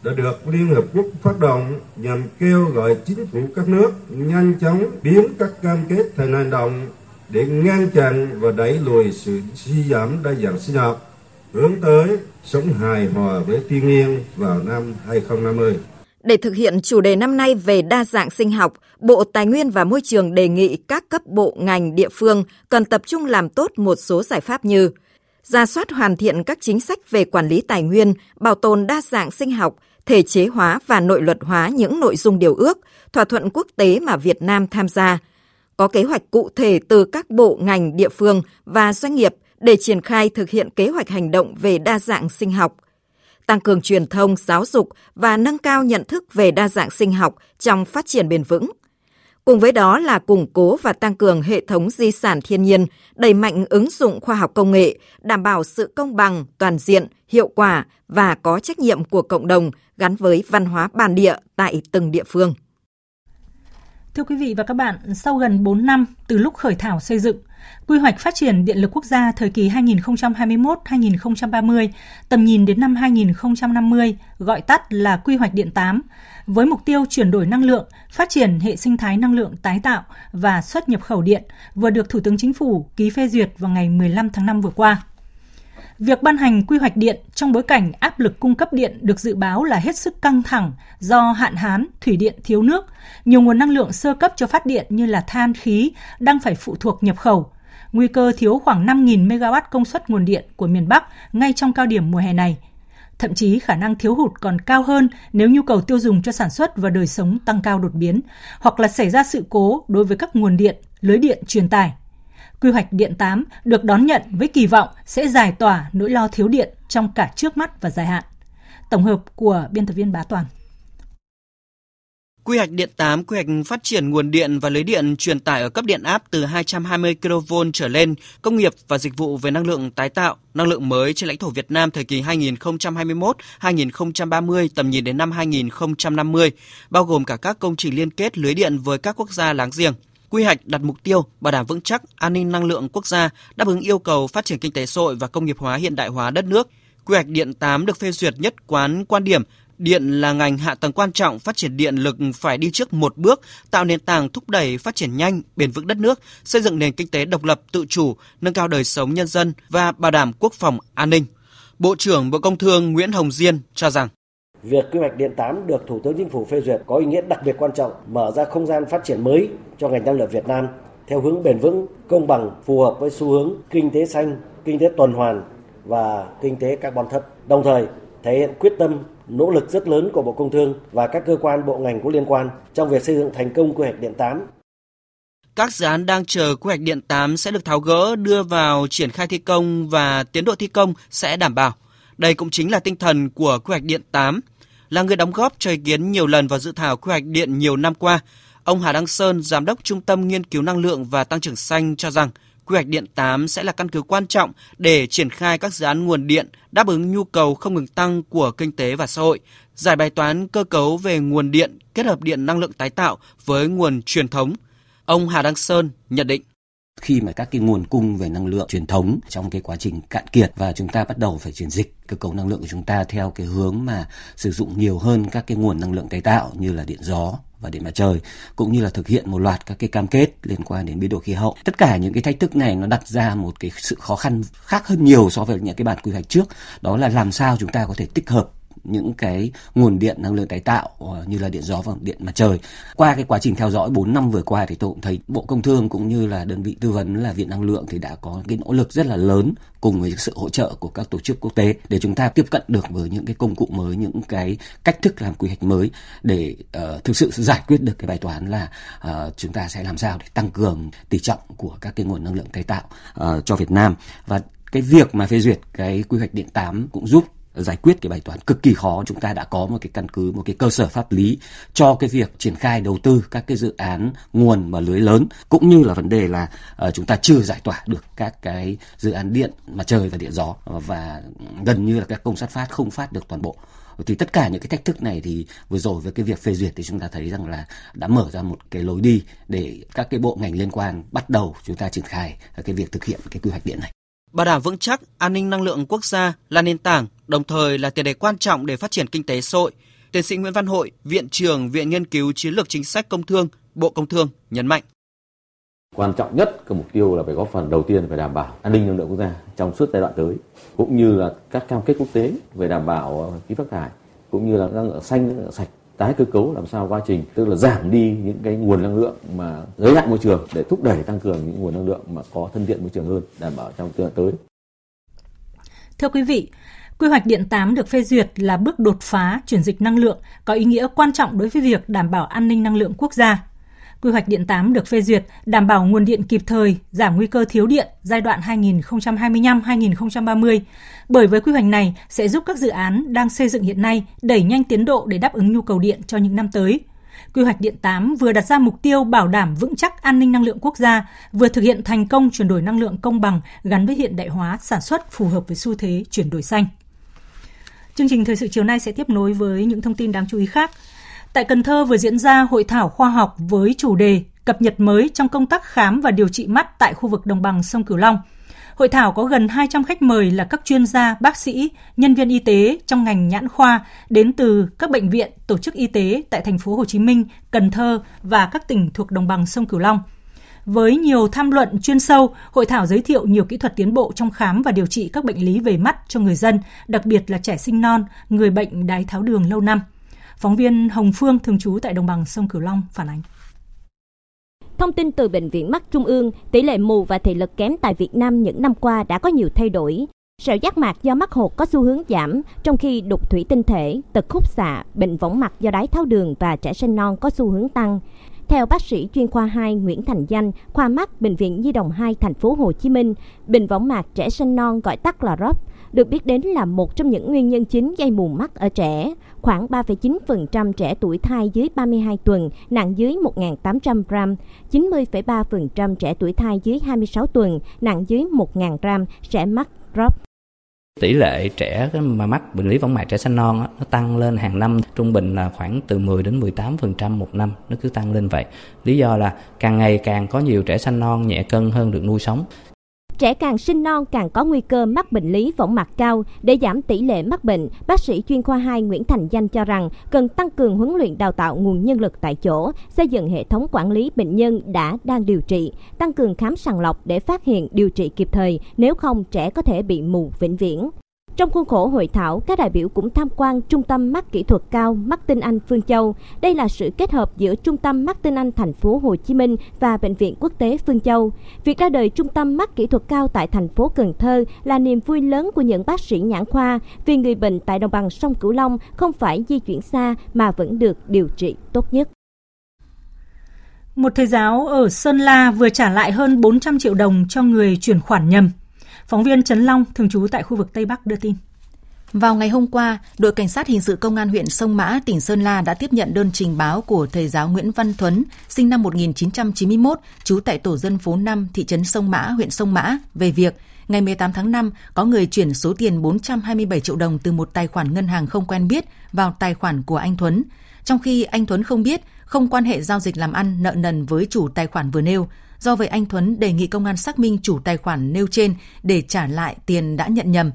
đã được Liên Hợp Quốc phát động nhằm kêu gọi chính phủ các nước nhanh chóng biến các cam kết thành hành động để ngăn chặn và đẩy lùi sự suy giảm đa dạng sinh học, hướng tới sống hài hòa với thiên nhiên vào năm 2050. Để thực hiện chủ đề năm nay về đa dạng sinh học, Bộ Tài nguyên và Môi trường đề nghị các cấp bộ ngành địa phương cần tập trung làm tốt một số giải pháp như ra soát hoàn thiện các chính sách về quản lý tài nguyên, bảo tồn đa dạng sinh học, thể chế hóa và nội luật hóa những nội dung điều ước, thỏa thuận quốc tế mà Việt Nam tham gia, có kế hoạch cụ thể từ các bộ ngành địa phương và doanh nghiệp để triển khai thực hiện kế hoạch hành động về đa dạng sinh học, tăng cường truyền thông, giáo dục và nâng cao nhận thức về đa dạng sinh học trong phát triển bền vững – Cùng với đó là củng cố và tăng cường hệ thống di sản thiên nhiên, đẩy mạnh ứng dụng khoa học công nghệ, đảm bảo sự công bằng, toàn diện, hiệu quả và có trách nhiệm của cộng đồng gắn với văn hóa bản địa tại từng địa phương. Thưa quý vị và các bạn, sau gần 4 năm từ lúc khởi thảo xây dựng, Quy hoạch phát triển điện lực quốc gia thời kỳ 2021-2030, tầm nhìn đến năm 2050, gọi tắt là Quy hoạch điện 8, với mục tiêu chuyển đổi năng lượng, phát triển hệ sinh thái năng lượng tái tạo và xuất nhập khẩu điện, vừa được Thủ tướng Chính phủ ký phê duyệt vào ngày 15 tháng 5 vừa qua. Việc ban hành quy hoạch điện trong bối cảnh áp lực cung cấp điện được dự báo là hết sức căng thẳng do hạn hán, thủy điện thiếu nước, nhiều nguồn năng lượng sơ cấp cho phát điện như là than khí đang phải phụ thuộc nhập khẩu. Nguy cơ thiếu khoảng 5.000 MW công suất nguồn điện của miền Bắc ngay trong cao điểm mùa hè này. Thậm chí khả năng thiếu hụt còn cao hơn nếu nhu cầu tiêu dùng cho sản xuất và đời sống tăng cao đột biến, hoặc là xảy ra sự cố đối với các nguồn điện, lưới điện truyền tải Quy hoạch điện 8 được đón nhận với kỳ vọng sẽ giải tỏa nỗi lo thiếu điện trong cả trước mắt và dài hạn. Tổng hợp của biên tập viên Bá Toàn. Quy hoạch điện 8 quy hoạch phát triển nguồn điện và lưới điện truyền tải ở cấp điện áp từ 220 kV trở lên, công nghiệp và dịch vụ về năng lượng tái tạo, năng lượng mới trên lãnh thổ Việt Nam thời kỳ 2021-2030 tầm nhìn đến năm 2050, bao gồm cả các công trình liên kết lưới điện với các quốc gia láng giềng. Quy hoạch đặt mục tiêu bảo đảm vững chắc an ninh năng lượng quốc gia, đáp ứng yêu cầu phát triển kinh tế xã hội và công nghiệp hóa hiện đại hóa đất nước. Quy hoạch điện 8 được phê duyệt nhất quán quan điểm Điện là ngành hạ tầng quan trọng, phát triển điện lực phải đi trước một bước, tạo nền tảng thúc đẩy phát triển nhanh, bền vững đất nước, xây dựng nền kinh tế độc lập, tự chủ, nâng cao đời sống nhân dân và bảo đảm quốc phòng an ninh. Bộ trưởng Bộ Công Thương Nguyễn Hồng Diên cho rằng Việc quy hoạch điện 8 được Thủ tướng Chính phủ phê duyệt có ý nghĩa đặc biệt quan trọng, mở ra không gian phát triển mới cho ngành năng lượng Việt Nam theo hướng bền vững, công bằng, phù hợp với xu hướng kinh tế xanh, kinh tế tuần hoàn và kinh tế carbon thấp. Đồng thời thể hiện quyết tâm, nỗ lực rất lớn của Bộ Công Thương và các cơ quan bộ ngành có liên quan trong việc xây dựng thành công quy hoạch điện 8 các dự án đang chờ quy hoạch điện 8 sẽ được tháo gỡ đưa vào triển khai thi công và tiến độ thi công sẽ đảm bảo. Đây cũng chính là tinh thần của quy hoạch điện 8. Là người đóng góp cho ý kiến nhiều lần vào dự thảo quy hoạch điện nhiều năm qua, ông Hà Đăng Sơn, Giám đốc Trung tâm Nghiên cứu Năng lượng và Tăng trưởng Xanh cho rằng quy hoạch điện 8 sẽ là căn cứ quan trọng để triển khai các dự án nguồn điện đáp ứng nhu cầu không ngừng tăng của kinh tế và xã hội, giải bài toán cơ cấu về nguồn điện kết hợp điện năng lượng tái tạo với nguồn truyền thống. Ông Hà Đăng Sơn nhận định khi mà các cái nguồn cung về năng lượng truyền thống trong cái quá trình cạn kiệt và chúng ta bắt đầu phải chuyển dịch cơ cấu năng lượng của chúng ta theo cái hướng mà sử dụng nhiều hơn các cái nguồn năng lượng tái tạo như là điện gió và điện mặt trời cũng như là thực hiện một loạt các cái cam kết liên quan đến biến đổi khí hậu. Tất cả những cái thách thức này nó đặt ra một cái sự khó khăn khác hơn nhiều so với những cái bản quy hoạch trước, đó là làm sao chúng ta có thể tích hợp những cái nguồn điện năng lượng tái tạo ờ, như là điện gió và điện mặt trời. Qua cái quá trình theo dõi 4 năm vừa qua thì tôi cũng thấy Bộ Công Thương cũng như là đơn vị tư vấn là Viện Năng lượng thì đã có cái nỗ lực rất là lớn cùng với sự hỗ trợ của các tổ chức quốc tế để chúng ta tiếp cận được với những cái công cụ mới, những cái cách thức làm quy hoạch mới để uh, thực sự giải quyết được cái bài toán là uh, chúng ta sẽ làm sao để tăng cường tỷ trọng của các cái nguồn năng lượng tái tạo uh, cho Việt Nam và cái việc mà phê duyệt cái quy hoạch điện 8 cũng giúp giải quyết cái bài toán cực kỳ khó. Chúng ta đã có một cái căn cứ một cái cơ sở pháp lý cho cái việc triển khai đầu tư các cái dự án nguồn mà lưới lớn cũng như là vấn đề là uh, chúng ta chưa giải tỏa được các cái dự án điện mặt trời và điện gió ờ, và gần như là các công suất phát không phát được toàn bộ. Thì tất cả những cái thách thức này thì vừa rồi với cái việc phê duyệt thì chúng ta thấy rằng là đã mở ra một cái lối đi để các cái bộ ngành liên quan bắt đầu chúng ta triển khai cái việc thực hiện cái quy hoạch điện này bảo đảm vững chắc an ninh năng lượng quốc gia là nền tảng, đồng thời là tiền đề quan trọng để phát triển kinh tế xã hội. Tiến sĩ Nguyễn Văn Hội, Viện trưởng Viện Nghiên cứu Chiến lược Chính sách Công Thương, Bộ Công Thương nhấn mạnh. Quan trọng nhất cái mục tiêu là phải góp phần đầu tiên phải đảm bảo an ninh năng lượng quốc gia trong suốt giai đoạn tới, cũng như là các cam kết quốc tế về đảm bảo khí phát thải, cũng như là năng lượng xanh, năng lượng sạch tái cơ cấu làm sao quá trình tức là giảm đi những cái nguồn năng lượng mà giới hạn môi trường để thúc đẩy tăng cường những nguồn năng lượng mà có thân thiện môi trường hơn đảm bảo trong tương lai tới. Thưa quý vị, Quy hoạch điện 8 được phê duyệt là bước đột phá chuyển dịch năng lượng có ý nghĩa quan trọng đối với việc đảm bảo an ninh năng lượng quốc gia. Quy hoạch điện 8 được phê duyệt đảm bảo nguồn điện kịp thời, giảm nguy cơ thiếu điện giai đoạn 2025-2030. Bởi với quy hoạch này sẽ giúp các dự án đang xây dựng hiện nay đẩy nhanh tiến độ để đáp ứng nhu cầu điện cho những năm tới. Quy hoạch điện 8 vừa đặt ra mục tiêu bảo đảm vững chắc an ninh năng lượng quốc gia, vừa thực hiện thành công chuyển đổi năng lượng công bằng gắn với hiện đại hóa sản xuất phù hợp với xu thế chuyển đổi xanh. Chương trình thời sự chiều nay sẽ tiếp nối với những thông tin đáng chú ý khác. Tại Cần Thơ vừa diễn ra hội thảo khoa học với chủ đề cập nhật mới trong công tác khám và điều trị mắt tại khu vực đồng bằng sông Cửu Long. Hội thảo có gần 200 khách mời là các chuyên gia, bác sĩ, nhân viên y tế trong ngành nhãn khoa đến từ các bệnh viện, tổ chức y tế tại thành phố Hồ Chí Minh, Cần Thơ và các tỉnh thuộc đồng bằng sông Cửu Long. Với nhiều tham luận chuyên sâu, hội thảo giới thiệu nhiều kỹ thuật tiến bộ trong khám và điều trị các bệnh lý về mắt cho người dân, đặc biệt là trẻ sinh non, người bệnh đái tháo đường lâu năm. Phóng viên Hồng Phương thường trú tại đồng bằng sông Cửu Long phản ánh. Thông tin từ Bệnh viện Mắt Trung ương, tỷ lệ mù và thị lực kém tại Việt Nam những năm qua đã có nhiều thay đổi. Sẹo giác mạc do mắt hột có xu hướng giảm, trong khi đục thủy tinh thể, tật khúc xạ, bệnh võng mạc do đái tháo đường và trẻ sinh non có xu hướng tăng. Theo bác sĩ chuyên khoa 2 Nguyễn Thành Danh, khoa mắt Bệnh viện Nhi đồng 2 thành phố Hồ Chí Minh, bệnh võng mạc trẻ sinh non gọi tắt là ROP, được biết đến là một trong những nguyên nhân chính gây mù mắt ở trẻ. Khoảng 3,9% trẻ tuổi thai dưới 32 tuần nặng dưới 1.800 gram, 90,3% trẻ tuổi thai dưới 26 tuần nặng dưới 1.000 gram sẽ mắc drop. Tỷ lệ trẻ mà mắc bệnh lý võng mạc trẻ sinh non đó, nó tăng lên hàng năm trung bình là khoảng từ 10 đến 18% một năm, nó cứ tăng lên vậy. Lý do là càng ngày càng có nhiều trẻ sinh non nhẹ cân hơn được nuôi sống. Trẻ càng sinh non càng có nguy cơ mắc bệnh lý võng mạc cao. Để giảm tỷ lệ mắc bệnh, bác sĩ chuyên khoa 2 Nguyễn Thành Danh cho rằng cần tăng cường huấn luyện đào tạo nguồn nhân lực tại chỗ, xây dựng hệ thống quản lý bệnh nhân đã đang điều trị, tăng cường khám sàng lọc để phát hiện điều trị kịp thời, nếu không trẻ có thể bị mù vĩnh viễn. Trong khuôn khổ hội thảo, các đại biểu cũng tham quan Trung tâm mắt kỹ thuật cao Mắt Tinh Anh Phương Châu. Đây là sự kết hợp giữa Trung tâm mắt Tinh Anh thành phố Hồ Chí Minh và Bệnh viện Quốc tế Phương Châu. Việc ra đời Trung tâm mắt kỹ thuật cao tại thành phố Cần Thơ là niềm vui lớn của những bác sĩ nhãn khoa vì người bệnh tại đồng bằng sông Cửu Long không phải di chuyển xa mà vẫn được điều trị tốt nhất. Một thầy giáo ở Sơn La vừa trả lại hơn 400 triệu đồng cho người chuyển khoản nhầm. Phóng viên Trấn Long, thường trú tại khu vực Tây Bắc đưa tin. Vào ngày hôm qua, đội cảnh sát hình sự công an huyện Sông Mã, tỉnh Sơn La đã tiếp nhận đơn trình báo của thầy giáo Nguyễn Văn Thuấn, sinh năm 1991, trú tại tổ dân phố 5, thị trấn Sông Mã, huyện Sông Mã, về việc ngày 18 tháng 5 có người chuyển số tiền 427 triệu đồng từ một tài khoản ngân hàng không quen biết vào tài khoản của anh Thuấn. Trong khi anh Thuấn không biết, không quan hệ giao dịch làm ăn nợ nần với chủ tài khoản vừa nêu, Do vậy anh Thuấn đề nghị công an xác minh chủ tài khoản nêu trên để trả lại tiền đã nhận nhầm.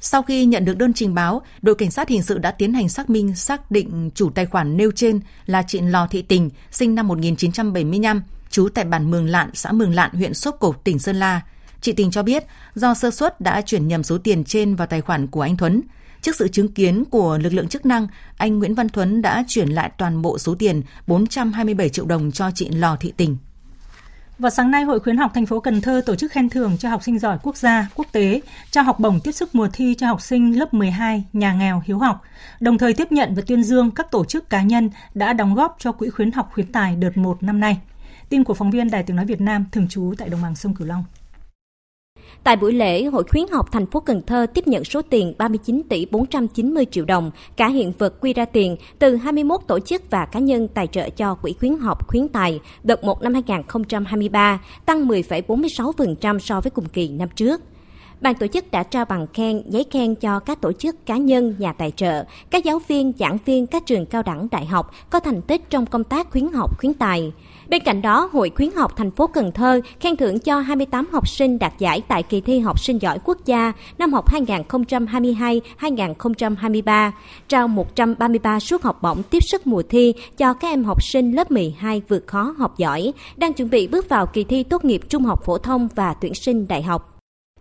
Sau khi nhận được đơn trình báo, đội cảnh sát hình sự đã tiến hành xác minh xác định chủ tài khoản nêu trên là chị Lò Thị Tình, sinh năm 1975, trú tại bản Mường Lạn, xã Mường Lạn, huyện Sốp Cộp, tỉnh Sơn La. Chị Tình cho biết do sơ suất đã chuyển nhầm số tiền trên vào tài khoản của anh Thuấn. Trước sự chứng kiến của lực lượng chức năng, anh Nguyễn Văn Thuấn đã chuyển lại toàn bộ số tiền 427 triệu đồng cho chị Lò Thị Tình. Vào sáng nay, Hội khuyến học thành phố Cần Thơ tổ chức khen thưởng cho học sinh giỏi quốc gia, quốc tế, trao học bổng tiếp sức mùa thi cho học sinh lớp 12 nhà nghèo hiếu học, đồng thời tiếp nhận và tuyên dương các tổ chức cá nhân đã đóng góp cho Quỹ khuyến học khuyến tài đợt 1 năm nay. Tin của phóng viên Đài Tiếng nói Việt Nam thường trú tại đồng bằng sông Cửu Long. Tại buổi lễ, Hội khuyến học thành phố Cần Thơ tiếp nhận số tiền 39 tỷ 490 triệu đồng, cả hiện vật quy ra tiền từ 21 tổ chức và cá nhân tài trợ cho Quỹ khuyến học khuyến tài đợt 1 năm 2023, tăng 10,46% so với cùng kỳ năm trước. Ban tổ chức đã trao bằng khen, giấy khen cho các tổ chức cá nhân, nhà tài trợ, các giáo viên, giảng viên các trường cao đẳng đại học có thành tích trong công tác khuyến học khuyến tài. Bên cạnh đó, Hội khuyến học thành phố Cần Thơ khen thưởng cho 28 học sinh đạt giải tại kỳ thi học sinh giỏi quốc gia năm học 2022-2023, trao 133 suất học bổng tiếp sức mùa thi cho các em học sinh lớp 12 vượt khó học giỏi, đang chuẩn bị bước vào kỳ thi tốt nghiệp trung học phổ thông và tuyển sinh đại học.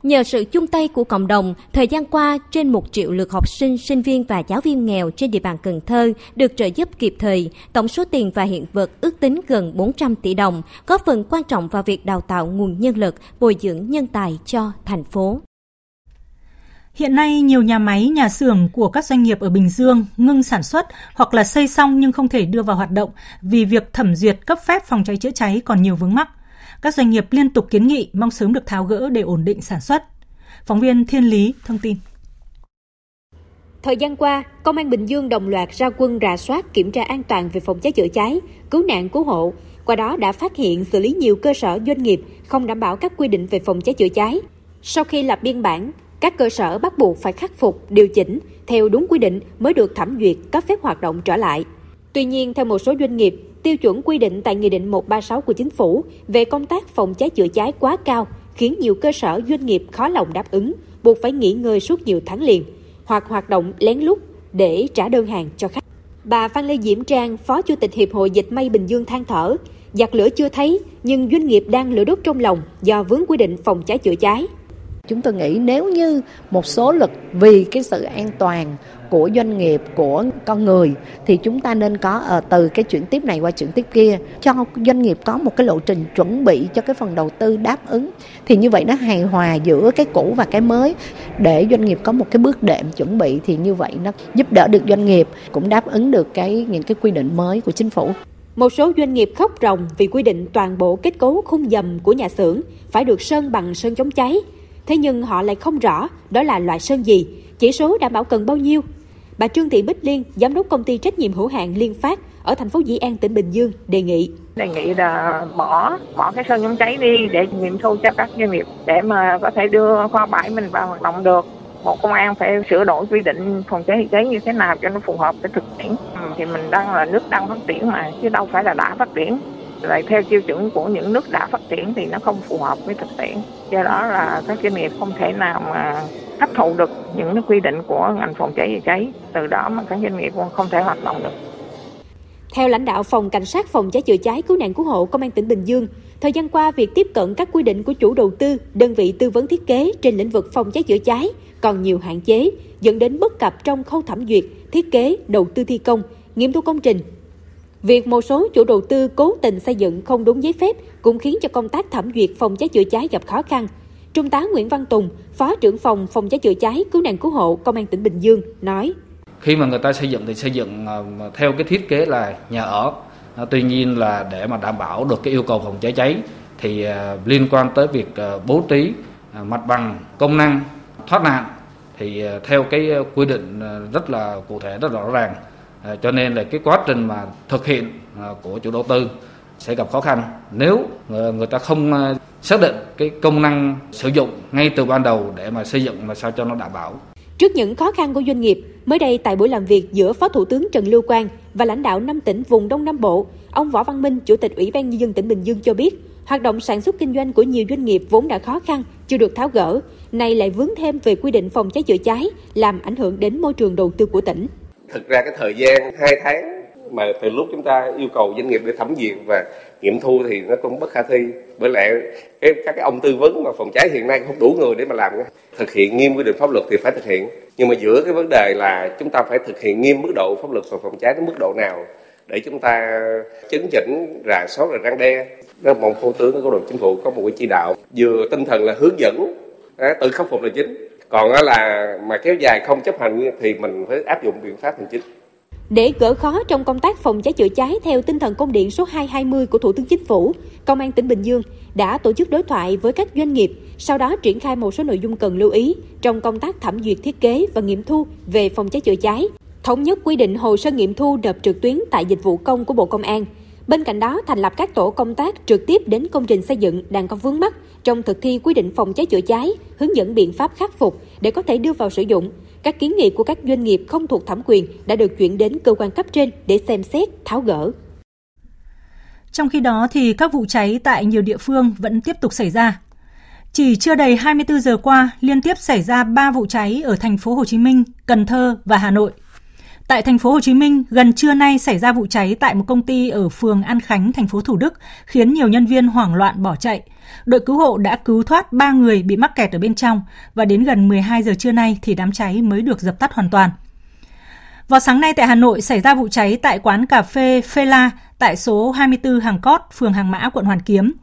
Nhờ sự chung tay của cộng đồng, thời gian qua, trên một triệu lượt học sinh, sinh viên và giáo viên nghèo trên địa bàn Cần Thơ được trợ giúp kịp thời, tổng số tiền và hiện vật ước tính gần 400 tỷ đồng, góp phần quan trọng vào việc đào tạo nguồn nhân lực, bồi dưỡng nhân tài cho thành phố. Hiện nay, nhiều nhà máy, nhà xưởng của các doanh nghiệp ở Bình Dương ngưng sản xuất hoặc là xây xong nhưng không thể đưa vào hoạt động vì việc thẩm duyệt cấp phép phòng cháy chữa cháy còn nhiều vướng mắc. Các doanh nghiệp liên tục kiến nghị mong sớm được tháo gỡ để ổn định sản xuất. Phóng viên Thiên Lý thông tin. Thời gian qua, Công an Bình Dương đồng loạt ra quân rà soát kiểm tra an toàn về phòng cháy chữa cháy, cứu nạn cứu hộ. Qua đó đã phát hiện xử lý nhiều cơ sở doanh nghiệp không đảm bảo các quy định về phòng cháy chữa cháy. Sau khi lập biên bản, các cơ sở bắt buộc phải khắc phục, điều chỉnh theo đúng quy định mới được thẩm duyệt cấp phép hoạt động trở lại. Tuy nhiên, theo một số doanh nghiệp, tiêu chuẩn quy định tại Nghị định 136 của Chính phủ về công tác phòng cháy chữa cháy quá cao, khiến nhiều cơ sở doanh nghiệp khó lòng đáp ứng, buộc phải nghỉ ngơi suốt nhiều tháng liền, hoặc hoạt động lén lút để trả đơn hàng cho khách. Bà Phan Lê Diễm Trang, Phó Chủ tịch Hiệp hội Dịch may Bình Dương than thở, giặc lửa chưa thấy nhưng doanh nghiệp đang lửa đốt trong lòng do vướng quy định phòng cháy chữa cháy. Chúng tôi nghĩ nếu như một số lực vì cái sự an toàn của doanh nghiệp của con người thì chúng ta nên có ở từ cái chuyển tiếp này qua chuyển tiếp kia cho doanh nghiệp có một cái lộ trình chuẩn bị cho cái phần đầu tư đáp ứng. Thì như vậy nó hài hòa giữa cái cũ và cái mới. Để doanh nghiệp có một cái bước đệm chuẩn bị thì như vậy nó giúp đỡ được doanh nghiệp cũng đáp ứng được cái những cái quy định mới của chính phủ. Một số doanh nghiệp khóc ròng vì quy định toàn bộ kết cấu khung dầm của nhà xưởng phải được sơn bằng sơn chống cháy. Thế nhưng họ lại không rõ đó là loại sơn gì, chỉ số đảm bảo cần bao nhiêu. Bà Trương Thị Bích Liên, giám đốc công ty trách nhiệm hữu hạn Liên Phát ở thành phố Dĩ An, tỉnh Bình Dương đề nghị. Đề nghị là bỏ bỏ cái sơn chống cháy đi để nghiệm thu cho các doanh nghiệp để mà có thể đưa kho bãi mình vào hoạt động được. Bộ công an phải sửa đổi quy định phòng cháy chữa cháy như thế nào cho nó phù hợp với thực tiễn. Ừ, thì mình đang là nước đang phát triển mà chứ đâu phải là đã phát triển. Lại theo tiêu chuẩn của những nước đã phát triển thì nó không phù hợp với thực tiễn. Do đó là các doanh nghiệp không thể nào mà hấp thụ được những quy định của ngành phòng cháy chữa cháy từ đó mà các doanh nghiệp không thể hoạt động được Theo lãnh đạo Phòng Cảnh sát Phòng cháy chữa cháy Cứu nạn Cứu hộ Công an tỉnh Bình Dương, thời gian qua việc tiếp cận các quy định của chủ đầu tư, đơn vị tư vấn thiết kế trên lĩnh vực phòng cháy chữa cháy còn nhiều hạn chế, dẫn đến bất cập trong khâu thẩm duyệt, thiết kế, đầu tư thi công, nghiệm thu công trình. Việc một số chủ đầu tư cố tình xây dựng không đúng giấy phép cũng khiến cho công tác thẩm duyệt phòng cháy chữa cháy gặp khó khăn. Trung tá Nguyễn Văn Tùng, Phó trưởng phòng phòng cháy chữa cháy cứu nạn cứu hộ Công an tỉnh Bình Dương nói: Khi mà người ta xây dựng thì xây dựng à, theo cái thiết kế là nhà ở. À, tuy nhiên là để mà đảm bảo được cái yêu cầu phòng cháy cháy thì à, liên quan tới việc bố trí mặt bằng công năng thoát nạn thì theo cái quy định rất là cụ thể rất rõ ràng cho nên là cái quá trình mà thực hiện của chủ đầu tư sẽ gặp khó khăn nếu người ta không xác định cái công năng sử dụng ngay từ ban đầu để mà xây dựng mà sao cho nó đảm bảo. Trước những khó khăn của doanh nghiệp, mới đây tại buổi làm việc giữa Phó Thủ tướng Trần Lưu Quang và lãnh đạo năm tỉnh vùng Đông Nam Bộ, ông Võ Văn Minh, Chủ tịch Ủy ban nhân dân tỉnh Bình Dương cho biết, hoạt động sản xuất kinh doanh của nhiều doanh nghiệp vốn đã khó khăn, chưa được tháo gỡ, nay lại vướng thêm về quy định phòng cháy chữa cháy, làm ảnh hưởng đến môi trường đầu tư của tỉnh. Thực ra cái thời gian 2 tháng mà từ lúc chúng ta yêu cầu doanh nghiệp để thẩm duyệt và nghiệm thu thì nó cũng bất khả thi. Bởi lẽ cái, các cái ông tư vấn mà phòng cháy hiện nay không đủ người để mà làm thực hiện nghiêm quy định pháp luật thì phải thực hiện. Nhưng mà giữa cái vấn đề là chúng ta phải thực hiện nghiêm mức độ pháp luật về phòng cháy đến mức độ nào để chúng ta chấn chỉnh rà soát rồi răng đe. Rất mong phó tướng của đồng chính phủ có một cái chỉ đạo vừa tinh thần là hướng dẫn tự khắc phục là chính. Còn là mà kéo dài không chấp hành thì mình phải áp dụng biện pháp hành chính để gỡ khó trong công tác phòng cháy chữa cháy theo tinh thần công điện số 220 của Thủ tướng Chính phủ, Công an tỉnh Bình Dương đã tổ chức đối thoại với các doanh nghiệp, sau đó triển khai một số nội dung cần lưu ý trong công tác thẩm duyệt thiết kế và nghiệm thu về phòng cháy chữa cháy. Thống nhất quy định hồ sơ nghiệm thu đợt trực tuyến tại dịch vụ công của Bộ Công an. Bên cạnh đó, thành lập các tổ công tác trực tiếp đến công trình xây dựng đang có vướng mắt trong thực thi quy định phòng cháy chữa cháy, hướng dẫn biện pháp khắc phục để có thể đưa vào sử dụng, các kiến nghị của các doanh nghiệp không thuộc thẩm quyền đã được chuyển đến cơ quan cấp trên để xem xét, tháo gỡ. Trong khi đó thì các vụ cháy tại nhiều địa phương vẫn tiếp tục xảy ra. Chỉ chưa đầy 24 giờ qua, liên tiếp xảy ra 3 vụ cháy ở thành phố Hồ Chí Minh, Cần Thơ và Hà Nội. Tại thành phố Hồ Chí Minh, gần trưa nay xảy ra vụ cháy tại một công ty ở phường An Khánh, thành phố Thủ Đức, khiến nhiều nhân viên hoảng loạn bỏ chạy. Đội cứu hộ đã cứu thoát 3 người bị mắc kẹt ở bên trong và đến gần 12 giờ trưa nay thì đám cháy mới được dập tắt hoàn toàn. Vào sáng nay tại Hà Nội xảy ra vụ cháy tại quán cà phê Phê La tại số 24 Hàng Cót, phường Hàng Mã, quận Hoàn Kiếm.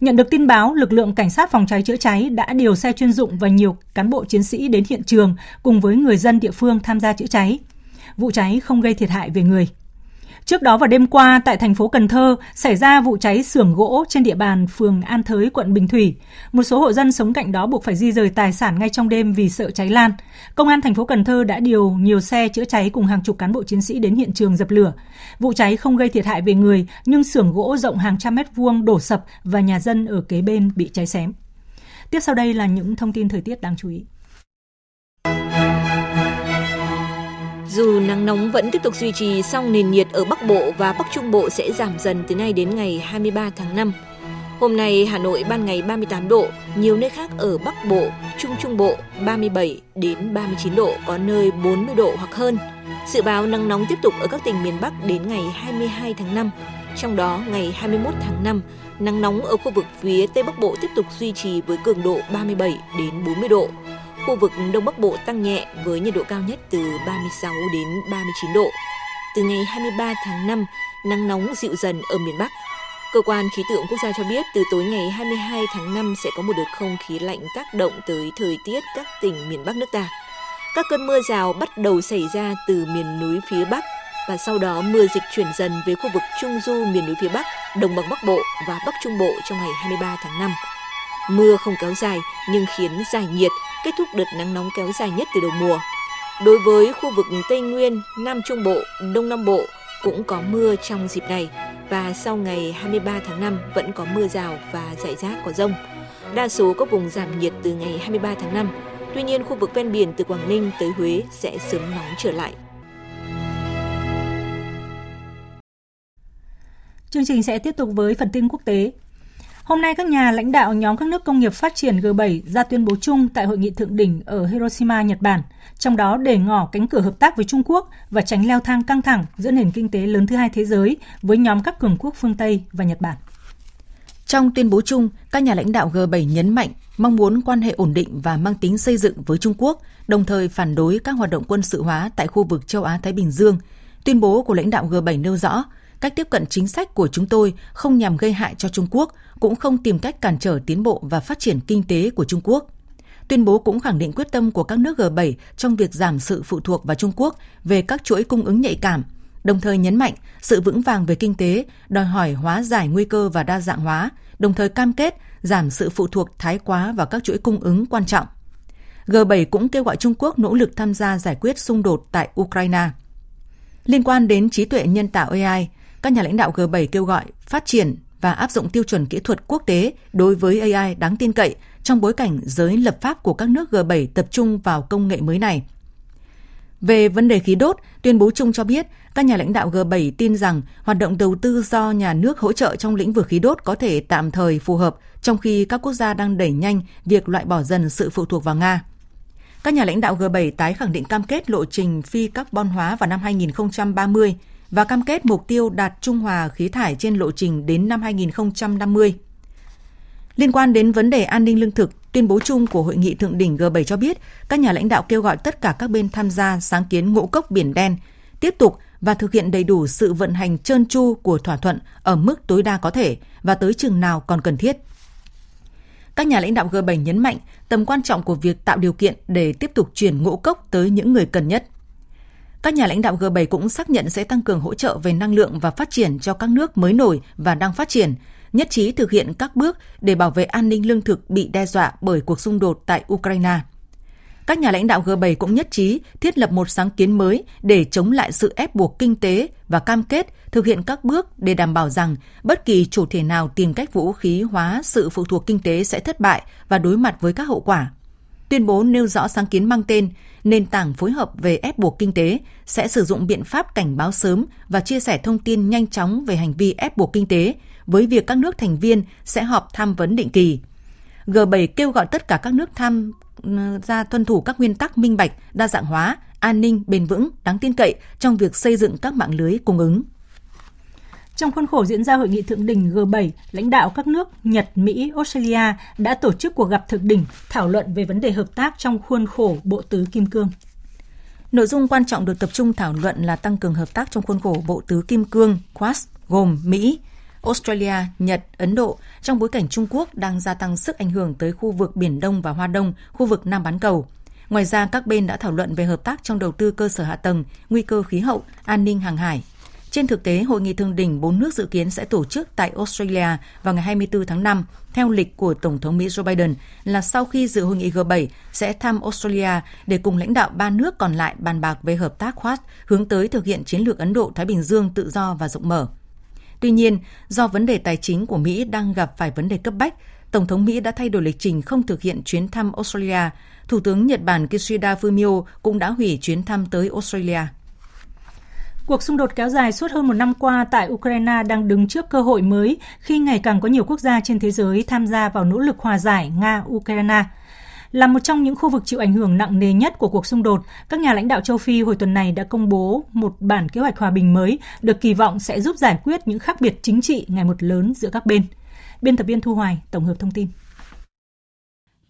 Nhận được tin báo, lực lượng cảnh sát phòng cháy chữa cháy đã điều xe chuyên dụng và nhiều cán bộ chiến sĩ đến hiện trường cùng với người dân địa phương tham gia chữa cháy. Vụ cháy không gây thiệt hại về người. Trước đó vào đêm qua tại thành phố Cần Thơ xảy ra vụ cháy xưởng gỗ trên địa bàn phường An Thới, quận Bình Thủy. Một số hộ dân sống cạnh đó buộc phải di rời tài sản ngay trong đêm vì sợ cháy lan. Công an thành phố Cần Thơ đã điều nhiều xe chữa cháy cùng hàng chục cán bộ chiến sĩ đến hiện trường dập lửa. Vụ cháy không gây thiệt hại về người, nhưng xưởng gỗ rộng hàng trăm mét vuông đổ sập và nhà dân ở kế bên bị cháy xém. Tiếp sau đây là những thông tin thời tiết đáng chú ý. Dù nắng nóng vẫn tiếp tục duy trì, song nền nhiệt ở Bắc Bộ và Bắc Trung Bộ sẽ giảm dần từ nay đến ngày 23 tháng 5. Hôm nay Hà Nội ban ngày 38 độ, nhiều nơi khác ở Bắc Bộ, Trung Trung Bộ 37 đến 39 độ, có nơi 40 độ hoặc hơn. Dự báo nắng nóng tiếp tục ở các tỉnh miền Bắc đến ngày 22 tháng 5. Trong đó, ngày 21 tháng 5, nắng nóng ở khu vực phía Tây Bắc Bộ tiếp tục duy trì với cường độ 37 đến 40 độ. Khu vực Đông Bắc Bộ tăng nhẹ với nhiệt độ cao nhất từ 36 đến 39 độ. Từ ngày 23 tháng 5, nắng nóng dịu dần ở miền Bắc. Cơ quan khí tượng quốc gia cho biết từ tối ngày 22 tháng 5 sẽ có một đợt không khí lạnh tác động tới thời tiết các tỉnh miền Bắc nước ta. Các cơn mưa rào bắt đầu xảy ra từ miền núi phía Bắc và sau đó mưa dịch chuyển dần về khu vực Trung Du miền núi phía Bắc, Đồng bằng Bắc Bộ và Bắc Trung Bộ trong ngày 23 tháng 5. Mưa không kéo dài nhưng khiến giải nhiệt, kết thúc đợt nắng nóng kéo dài nhất từ đầu mùa. Đối với khu vực Tây Nguyên, Nam Trung Bộ, Đông Nam Bộ cũng có mưa trong dịp này và sau ngày 23 tháng 5 vẫn có mưa rào và rải rác có rông. Đa số các vùng giảm nhiệt từ ngày 23 tháng 5. Tuy nhiên, khu vực ven biển từ Quảng Ninh tới Huế sẽ sớm nóng trở lại. Chương trình sẽ tiếp tục với phần tin quốc tế. Hôm nay các nhà lãnh đạo nhóm các nước công nghiệp phát triển G7 ra tuyên bố chung tại hội nghị thượng đỉnh ở Hiroshima, Nhật Bản, trong đó để ngỏ cánh cửa hợp tác với Trung Quốc và tránh leo thang căng thẳng giữa nền kinh tế lớn thứ hai thế giới với nhóm các cường quốc phương Tây và Nhật Bản. Trong tuyên bố chung, các nhà lãnh đạo G7 nhấn mạnh mong muốn quan hệ ổn định và mang tính xây dựng với Trung Quốc, đồng thời phản đối các hoạt động quân sự hóa tại khu vực châu Á-Thái Bình Dương. Tuyên bố của lãnh đạo G7 nêu rõ, cách tiếp cận chính sách của chúng tôi không nhằm gây hại cho Trung Quốc, cũng không tìm cách cản trở tiến bộ và phát triển kinh tế của Trung Quốc. Tuyên bố cũng khẳng định quyết tâm của các nước G7 trong việc giảm sự phụ thuộc vào Trung Quốc về các chuỗi cung ứng nhạy cảm, đồng thời nhấn mạnh sự vững vàng về kinh tế đòi hỏi hóa giải nguy cơ và đa dạng hóa, đồng thời cam kết giảm sự phụ thuộc thái quá vào các chuỗi cung ứng quan trọng. G7 cũng kêu gọi Trung Quốc nỗ lực tham gia giải quyết xung đột tại Ukraine. Liên quan đến trí tuệ nhân tạo AI, các nhà lãnh đạo G7 kêu gọi phát triển và áp dụng tiêu chuẩn kỹ thuật quốc tế đối với AI đáng tin cậy trong bối cảnh giới lập pháp của các nước G7 tập trung vào công nghệ mới này. Về vấn đề khí đốt, tuyên bố chung cho biết các nhà lãnh đạo G7 tin rằng hoạt động đầu tư do nhà nước hỗ trợ trong lĩnh vực khí đốt có thể tạm thời phù hợp trong khi các quốc gia đang đẩy nhanh việc loại bỏ dần sự phụ thuộc vào Nga. Các nhà lãnh đạo G7 tái khẳng định cam kết lộ trình phi carbon hóa vào năm 2030 và cam kết mục tiêu đạt trung hòa khí thải trên lộ trình đến năm 2050. Liên quan đến vấn đề an ninh lương thực, tuyên bố chung của hội nghị thượng đỉnh G7 cho biết các nhà lãnh đạo kêu gọi tất cả các bên tham gia sáng kiến ngũ cốc biển đen tiếp tục và thực hiện đầy đủ sự vận hành trơn tru của thỏa thuận ở mức tối đa có thể và tới chừng nào còn cần thiết. Các nhà lãnh đạo G7 nhấn mạnh tầm quan trọng của việc tạo điều kiện để tiếp tục chuyển ngũ cốc tới những người cần nhất. Các nhà lãnh đạo G7 cũng xác nhận sẽ tăng cường hỗ trợ về năng lượng và phát triển cho các nước mới nổi và đang phát triển, nhất trí thực hiện các bước để bảo vệ an ninh lương thực bị đe dọa bởi cuộc xung đột tại Ukraine. Các nhà lãnh đạo G7 cũng nhất trí thiết lập một sáng kiến mới để chống lại sự ép buộc kinh tế và cam kết thực hiện các bước để đảm bảo rằng bất kỳ chủ thể nào tìm cách vũ khí hóa sự phụ thuộc kinh tế sẽ thất bại và đối mặt với các hậu quả. Tuyên bố nêu rõ sáng kiến mang tên nền tảng phối hợp về ép buộc kinh tế sẽ sử dụng biện pháp cảnh báo sớm và chia sẻ thông tin nhanh chóng về hành vi ép buộc kinh tế với việc các nước thành viên sẽ họp tham vấn định kỳ. G7 kêu gọi tất cả các nước tham ừ, gia tuân thủ các nguyên tắc minh bạch, đa dạng hóa, an ninh, bền vững, đáng tin cậy trong việc xây dựng các mạng lưới cung ứng. Trong khuôn khổ diễn ra hội nghị thượng đỉnh G7, lãnh đạo các nước Nhật, Mỹ, Australia đã tổ chức cuộc gặp thượng đỉnh thảo luận về vấn đề hợp tác trong khuôn khổ Bộ Tứ Kim Cương. Nội dung quan trọng được tập trung thảo luận là tăng cường hợp tác trong khuôn khổ Bộ Tứ Kim Cương Quad gồm Mỹ, Australia, Nhật, Ấn Độ trong bối cảnh Trung Quốc đang gia tăng sức ảnh hưởng tới khu vực Biển Đông và Hoa Đông, khu vực Nam bán cầu. Ngoài ra, các bên đã thảo luận về hợp tác trong đầu tư cơ sở hạ tầng, nguy cơ khí hậu, an ninh hàng hải. Trên thực tế, hội nghị thượng đỉnh bốn nước dự kiến sẽ tổ chức tại Australia vào ngày 24 tháng 5, theo lịch của Tổng thống Mỹ Joe Biden, là sau khi dự hội nghị G7 sẽ thăm Australia để cùng lãnh đạo ba nước còn lại bàn bạc về hợp tác Quad hướng tới thực hiện chiến lược Ấn Độ-Thái Bình Dương tự do và rộng mở. Tuy nhiên, do vấn đề tài chính của Mỹ đang gặp phải vấn đề cấp bách, Tổng thống Mỹ đã thay đổi lịch trình không thực hiện chuyến thăm Australia. Thủ tướng Nhật Bản Kishida Fumio cũng đã hủy chuyến thăm tới Australia. Cuộc xung đột kéo dài suốt hơn một năm qua tại Ukraine đang đứng trước cơ hội mới khi ngày càng có nhiều quốc gia trên thế giới tham gia vào nỗ lực hòa giải Nga-Ukraine. Là một trong những khu vực chịu ảnh hưởng nặng nề nhất của cuộc xung đột, các nhà lãnh đạo châu Phi hồi tuần này đã công bố một bản kế hoạch hòa bình mới được kỳ vọng sẽ giúp giải quyết những khác biệt chính trị ngày một lớn giữa các bên. Biên tập viên Thu Hoài tổng hợp thông tin.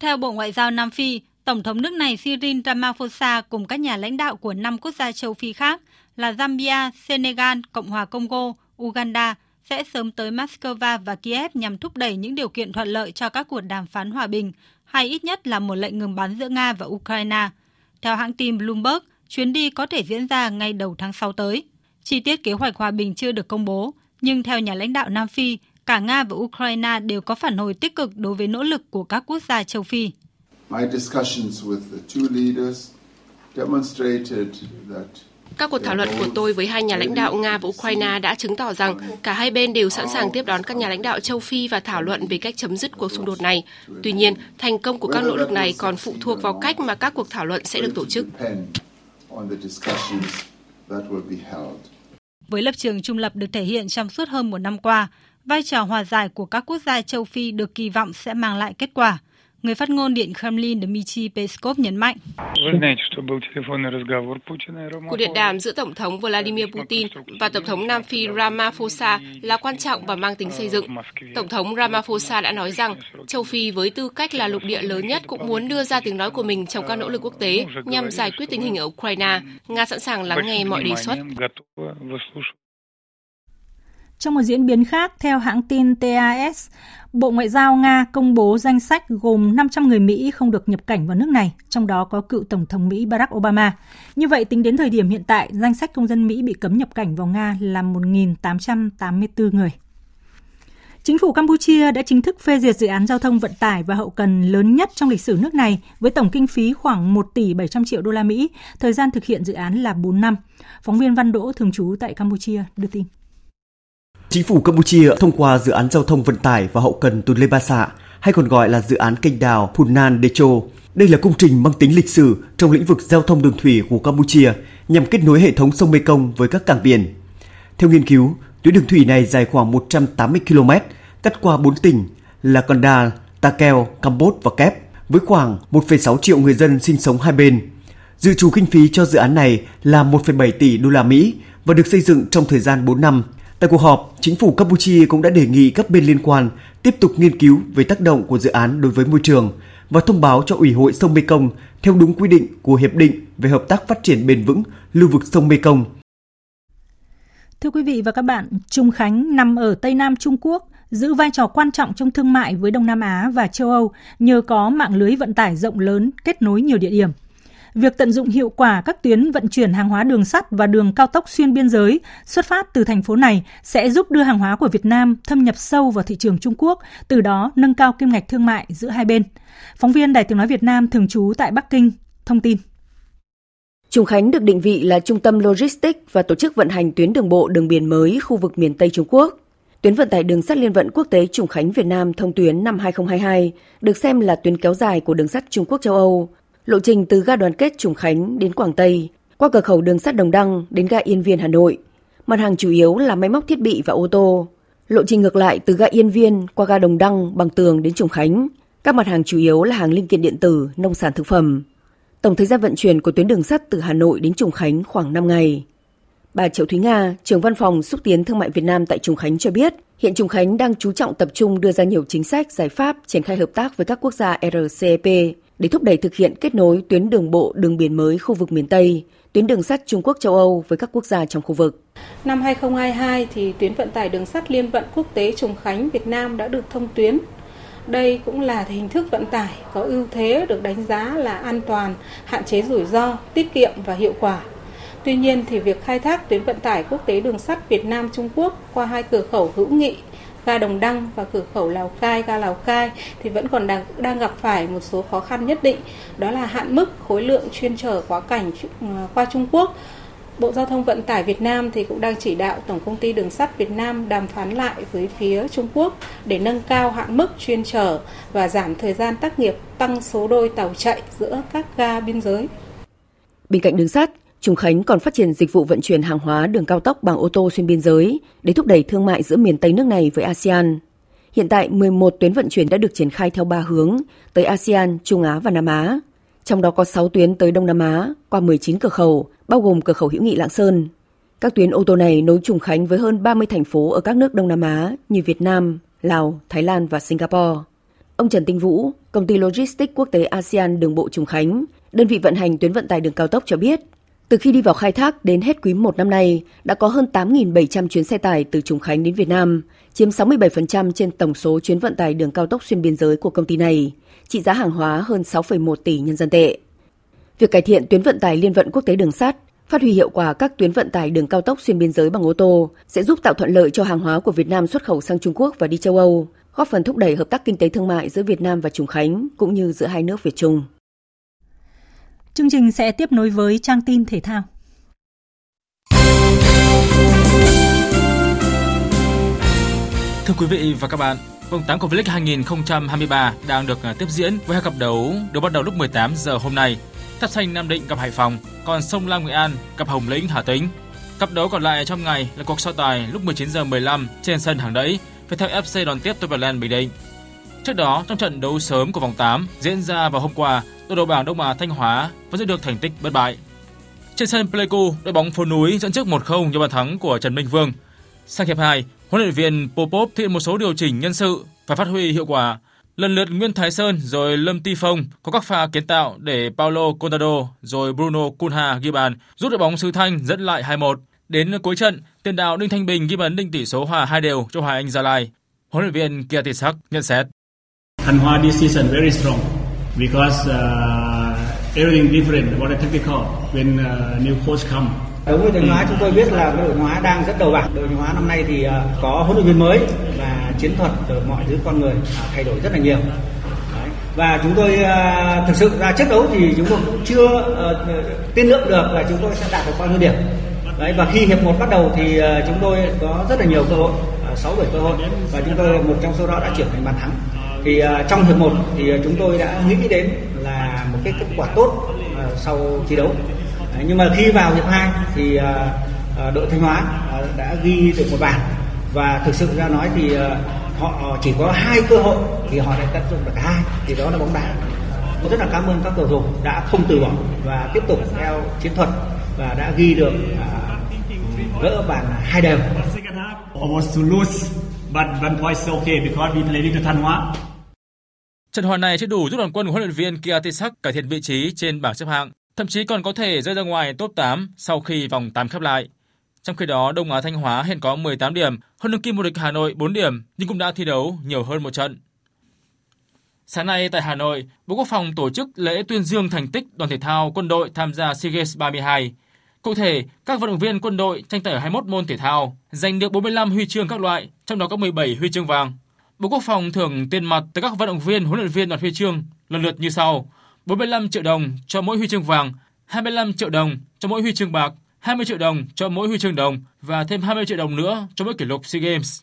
Theo Bộ Ngoại giao Nam Phi, Tổng thống nước này Cyril Ramaphosa cùng các nhà lãnh đạo của năm quốc gia châu Phi khác là Zambia, Senegal, Cộng hòa Congo, Uganda sẽ sớm tới Moscow và Kiev nhằm thúc đẩy những điều kiện thuận lợi cho các cuộc đàm phán hòa bình, hay ít nhất là một lệnh ngừng bắn giữa Nga và Ukraine. Theo hãng tin Bloomberg, chuyến đi có thể diễn ra ngay đầu tháng 6 tới. Chi tiết kế hoạch hòa bình chưa được công bố, nhưng theo nhà lãnh đạo Nam Phi, cả Nga và Ukraine đều có phản hồi tích cực đối với nỗ lực của các quốc gia châu Phi. My discussions with the two leaders demonstrated that các cuộc thảo luận của tôi với hai nhà lãnh đạo Nga và Ukraine đã chứng tỏ rằng cả hai bên đều sẵn sàng tiếp đón các nhà lãnh đạo châu Phi và thảo luận về cách chấm dứt cuộc xung đột này. Tuy nhiên, thành công của các nỗ lực này còn phụ thuộc vào cách mà các cuộc thảo luận sẽ được tổ chức. Với lập trường trung lập được thể hiện trong suốt hơn một năm qua, vai trò hòa giải của các quốc gia châu Phi được kỳ vọng sẽ mang lại kết quả. Người phát ngôn Điện Kremlin Dmitry Peskov nhấn mạnh. Cuộc điện đàm giữa Tổng thống Vladimir Putin và Tổng thống Nam Phi Ramaphosa là quan trọng và mang tính xây dựng. Tổng thống Ramaphosa đã nói rằng châu Phi với tư cách là lục địa lớn nhất cũng muốn đưa ra tiếng nói của mình trong các nỗ lực quốc tế nhằm giải quyết tình hình ở Ukraine. Nga sẵn sàng lắng nghe mọi đề xuất. Trong một diễn biến khác, theo hãng tin TAS, Bộ Ngoại giao Nga công bố danh sách gồm 500 người Mỹ không được nhập cảnh vào nước này, trong đó có cựu Tổng thống Mỹ Barack Obama. Như vậy, tính đến thời điểm hiện tại, danh sách công dân Mỹ bị cấm nhập cảnh vào Nga là 1.884 người. Chính phủ Campuchia đã chính thức phê duyệt dự án giao thông vận tải và hậu cần lớn nhất trong lịch sử nước này với tổng kinh phí khoảng 1 tỷ 700 triệu đô la Mỹ. Thời gian thực hiện dự án là 4 năm. Phóng viên Văn Đỗ thường trú tại Campuchia đưa tin. Chính phủ Campuchia thông qua dự án giao thông vận tải và hậu cần Tuần Lê Ba Sạ, hay còn gọi là dự án kênh đào Phunan Decho. Đây là công trình mang tính lịch sử trong lĩnh vực giao thông đường thủy của Campuchia nhằm kết nối hệ thống sông Mekong với các cảng biển. Theo nghiên cứu, tuyến đường thủy này dài khoảng 180 km, cắt qua 4 tỉnh là Kandal, Takeo, Kampot và Kép, với khoảng 1,6 triệu người dân sinh sống hai bên. Dự trù kinh phí cho dự án này là 1,7 tỷ đô la Mỹ và được xây dựng trong thời gian 4 năm Tại cuộc họp, chính phủ Campuchia cũng đã đề nghị các bên liên quan tiếp tục nghiên cứu về tác động của dự án đối với môi trường và thông báo cho Ủy hội sông Mekong theo đúng quy định của Hiệp định về hợp tác phát triển bền vững lưu vực sông Mekong. Thưa quý vị và các bạn, Trung Khánh nằm ở Tây Nam Trung Quốc, giữ vai trò quan trọng trong thương mại với Đông Nam Á và châu Âu nhờ có mạng lưới vận tải rộng lớn kết nối nhiều địa điểm việc tận dụng hiệu quả các tuyến vận chuyển hàng hóa đường sắt và đường cao tốc xuyên biên giới xuất phát từ thành phố này sẽ giúp đưa hàng hóa của Việt Nam thâm nhập sâu vào thị trường Trung Quốc, từ đó nâng cao kim ngạch thương mại giữa hai bên. Phóng viên Đài Tiếng Nói Việt Nam thường trú tại Bắc Kinh thông tin. Trùng Khánh được định vị là trung tâm logistics và tổ chức vận hành tuyến đường bộ đường biển mới khu vực miền Tây Trung Quốc. Tuyến vận tải đường sắt liên vận quốc tế Trùng Khánh Việt Nam thông tuyến năm 2022 được xem là tuyến kéo dài của đường sắt Trung Quốc châu Âu, Lộ trình từ ga đoàn kết Trùng Khánh đến Quảng Tây, qua cửa khẩu đường sắt Đồng Đăng đến ga Yên Viên Hà Nội. Mặt hàng chủ yếu là máy móc thiết bị và ô tô. Lộ trình ngược lại từ ga Yên Viên qua ga Đồng Đăng bằng tường đến Trùng Khánh. Các mặt hàng chủ yếu là hàng linh kiện điện tử, nông sản thực phẩm. Tổng thời gian vận chuyển của tuyến đường sắt từ Hà Nội đến Trùng Khánh khoảng 5 ngày. Bà Triệu Thúy Nga, trưởng văn phòng xúc tiến thương mại Việt Nam tại Trùng Khánh cho biết, hiện Trùng Khánh đang chú trọng tập trung đưa ra nhiều chính sách, giải pháp triển khai hợp tác với các quốc gia RCEP để thúc đẩy thực hiện kết nối tuyến đường bộ đường biển mới khu vực miền Tây, tuyến đường sắt Trung Quốc châu Âu với các quốc gia trong khu vực. Năm 2022 thì tuyến vận tải đường sắt liên vận quốc tế Trùng Khánh Việt Nam đã được thông tuyến. Đây cũng là hình thức vận tải có ưu thế được đánh giá là an toàn, hạn chế rủi ro, tiết kiệm và hiệu quả. Tuy nhiên thì việc khai thác tuyến vận tải quốc tế đường sắt Việt Nam Trung Quốc qua hai cửa khẩu hữu nghị ga Đồng Đăng và cửa khẩu Lào Cai, ga Lào Cai thì vẫn còn đang đang gặp phải một số khó khăn nhất định, đó là hạn mức khối lượng chuyên chở quá cảnh ờ, qua Trung Quốc. Bộ Giao thông Vận tải Việt Nam thì cũng đang chỉ đạo Tổng công ty Đường sắt Việt Nam đàm phán lại với phía Trung Quốc để nâng cao hạn mức chuyên chở và giảm thời gian tác nghiệp, tăng số đôi tàu chạy giữa các ga biên giới. Bên cạnh đường sắt, Trùng Khánh còn phát triển dịch vụ vận chuyển hàng hóa đường cao tốc bằng ô tô xuyên biên giới để thúc đẩy thương mại giữa miền Tây nước này với ASEAN. Hiện tại, 11 tuyến vận chuyển đã được triển khai theo ba hướng tới ASEAN, Trung Á và Nam Á. Trong đó có 6 tuyến tới Đông Nam Á qua 19 cửa khẩu, bao gồm cửa khẩu hữu nghị Lạng Sơn. Các tuyến ô tô này nối Trùng Khánh với hơn 30 thành phố ở các nước Đông Nam Á như Việt Nam, Lào, Thái Lan và Singapore. Ông Trần Tinh Vũ, công ty Logistics quốc tế ASEAN đường bộ Trùng Khánh, đơn vị vận hành tuyến vận tải đường cao tốc cho biết, từ khi đi vào khai thác đến hết quý 1 năm nay, đã có hơn 8.700 chuyến xe tải từ Trùng Khánh đến Việt Nam, chiếm 67% trên tổng số chuyến vận tải đường cao tốc xuyên biên giới của công ty này, trị giá hàng hóa hơn 6,1 tỷ nhân dân tệ. Việc cải thiện tuyến vận tải liên vận quốc tế đường sắt, phát huy hiệu quả các tuyến vận tải đường cao tốc xuyên biên giới bằng ô tô sẽ giúp tạo thuận lợi cho hàng hóa của Việt Nam xuất khẩu sang Trung Quốc và đi châu Âu, góp phần thúc đẩy hợp tác kinh tế thương mại giữa Việt Nam và Trùng Khánh cũng như giữa hai nước Việt Trung. Chương trình sẽ tiếp nối với trang tin thể thao. Thưa quý vị và các bạn, vòng 8 của V-League 2023 đang được à, tiếp diễn với hai cặp đấu được bắt đầu lúc 18 giờ hôm nay. Tháp xanh Nam Định gặp Hải Phòng, còn Sông Lam Nghệ An gặp Hồng Lĩnh Hà Tĩnh. Cặp đấu còn lại trong ngày là cuộc so tài lúc 19 giờ 15 trên sân Hàng Đẫy Viettel FC đón tiếp Tottenham Bình Định. Trước đó, trong trận đấu sớm của vòng 8 diễn ra vào hôm qua, đội đầu bảng Đông Á Thanh Hóa vẫn giữ được thành tích bất bại. Trên sân Pleiku, đội bóng phố núi dẫn trước 1-0 nhờ bàn thắng của Trần Minh Vương. Sang hiệp 2, huấn luyện viên Popov thực hiện một số điều chỉnh nhân sự và phát huy hiệu quả. Lần lượt Nguyễn Thái Sơn rồi Lâm Ti Phong có các pha kiến tạo để Paulo Contado rồi Bruno Cunha ghi bàn, giúp đội bóng xứ Thanh dẫn lại 2-1. Đến cuối trận, tiền đạo Đinh Thanh Bình ghi bàn định tỷ số hòa hai đều cho Hoài Anh Gia Lai. Huấn luyện viên Kia Tisak nhận xét. Thanh Hóa this season very strong because uh, everything different the technical when uh, new coach come. Đối với Thanh Hóa chúng tôi biết là đội Hóa đang rất đầu bảng. Đội Hóa năm nay thì uh, có huấn luyện viên mới và chiến thuật từ mọi thứ con người uh, thay đổi rất là nhiều. Đấy. Và chúng tôi uh, thực sự ra trước đấu thì chúng tôi cũng chưa uh, tiên lượng được là chúng tôi sẽ đạt được bao nhiêu điểm. Đấy, và khi hiệp 1 bắt đầu thì uh, chúng tôi có rất là nhiều cơ hội, sáu uh, bảy cơ hội và chúng tôi một trong số đó đã chuyển thành bàn thắng thì uh, trong hiệp 1 thì à, chúng tôi đã nghĩ đến là một cái kết quả tốt uh, sau thi đấu nhưng mà khi vào hiệp 2 thì uh, uh, đội Thanh Hóa uh, đã ghi được một bàn và thực sự ra nói thì uh, họ chỉ có hai cơ hội thì họ đã tận dụng được cả hai thì đó là bóng đá tôi rất là cảm ơn các cầu thủ đã không từ bỏ và tiếp tục theo chiến thuật và đã ghi được uh, gỡ bàn hai đều. Oh, Almost to lose, but one point is okay because we played to Thanh Hóa. Trận hòa này sẽ đủ giúp đoàn quân của huấn luyện viên Kiatisak cải thiện vị trí trên bảng xếp hạng, thậm chí còn có thể rơi ra ngoài top 8 sau khi vòng 8 khép lại. Trong khi đó, Đông Á Thanh Hóa hiện có 18 điểm, hơn đương kim vô địch Hà Nội 4 điểm nhưng cũng đã thi đấu nhiều hơn một trận. Sáng nay tại Hà Nội, Bộ Quốc phòng tổ chức lễ tuyên dương thành tích đoàn thể thao quân đội tham gia SEA Games 32. Cụ thể, các vận động viên quân đội tranh tài ở 21 môn thể thao, giành được 45 huy chương các loại, trong đó có 17 huy chương vàng. Bộ Quốc phòng thưởng tiền mặt tới các vận động viên, huấn luyện viên đoạt huy chương lần lượt như sau: 45 triệu đồng cho mỗi huy chương vàng, 25 triệu đồng cho mỗi huy chương bạc, 20 triệu đồng cho mỗi huy chương đồng và thêm 20 triệu đồng nữa cho mỗi kỷ lục SEA Games.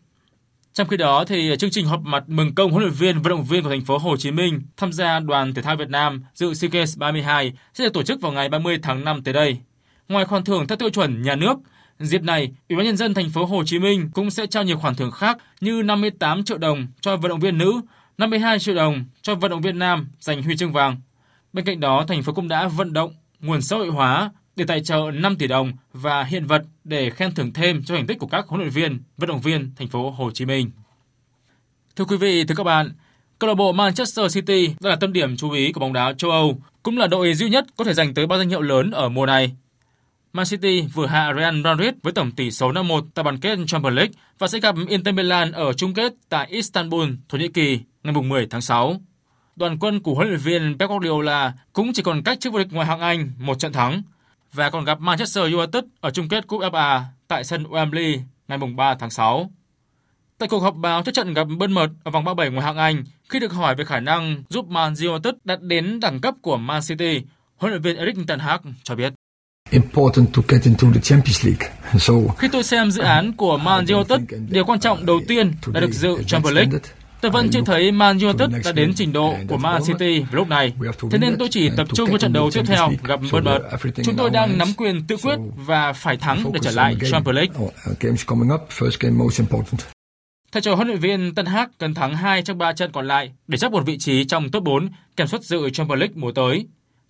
Trong khi đó thì chương trình họp mặt mừng công huấn luyện viên vận động viên của thành phố Hồ Chí Minh tham gia đoàn thể thao Việt Nam dự SEA Games 32 sẽ được tổ chức vào ngày 30 tháng 5 tới đây. Ngoài khoản thưởng theo tiêu chuẩn nhà nước, Dịp này, Ủy ban nhân dân thành phố Hồ Chí Minh cũng sẽ trao nhiều khoản thưởng khác như 58 triệu đồng cho vận động viên nữ, 52 triệu đồng cho vận động viên nam giành huy chương vàng. Bên cạnh đó, thành phố cũng đã vận động nguồn xã hội hóa để tài trợ 5 tỷ đồng và hiện vật để khen thưởng thêm cho thành tích của các huấn luyện viên, vận động viên thành phố Hồ Chí Minh. Thưa quý vị, thưa các bạn, câu lạc bộ Manchester City là tâm điểm chú ý của bóng đá châu Âu, cũng là đội duy nhất có thể giành tới ba danh hiệu lớn ở mùa này. Man City vừa hạ Real Madrid với tổng tỷ số 5-1 tại bán kết Champions League và sẽ gặp Inter Milan ở chung kết tại Istanbul, Thổ Nhĩ Kỳ ngày 10 tháng 6. Đoàn quân của huấn luyện viên Pep Guardiola cũng chỉ còn cách chức vô địch ngoại hạng Anh một trận thắng và còn gặp Manchester United ở chung kết Cúp FA tại sân Wembley ngày 3 tháng 6. Tại cuộc họp báo trước trận gặp Bournemouth ở vòng 37 ngoại hạng Anh, khi được hỏi về khả năng giúp Man United đạt đến đẳng cấp của Man City, huấn luyện viên Erik ten Hag cho biết. Khi tôi xem dự án của Man United, điều quan trọng đầu tiên là được dự Champions League. Tôi vẫn chưa thấy Man United đã đến trình độ của Man City vào lúc này. Thế nên tôi chỉ tập trung vào trận đấu tiếp theo gặp Bournemouth. Chúng tôi đang nắm quyền tự quyết và phải thắng để trở lại Champions League. Thầy trò huấn luyện viên Tân Hag cần thắng 2 trong 3 trận còn lại để chấp một vị trí trong top 4 kèm suất dự Champions League mùa tới.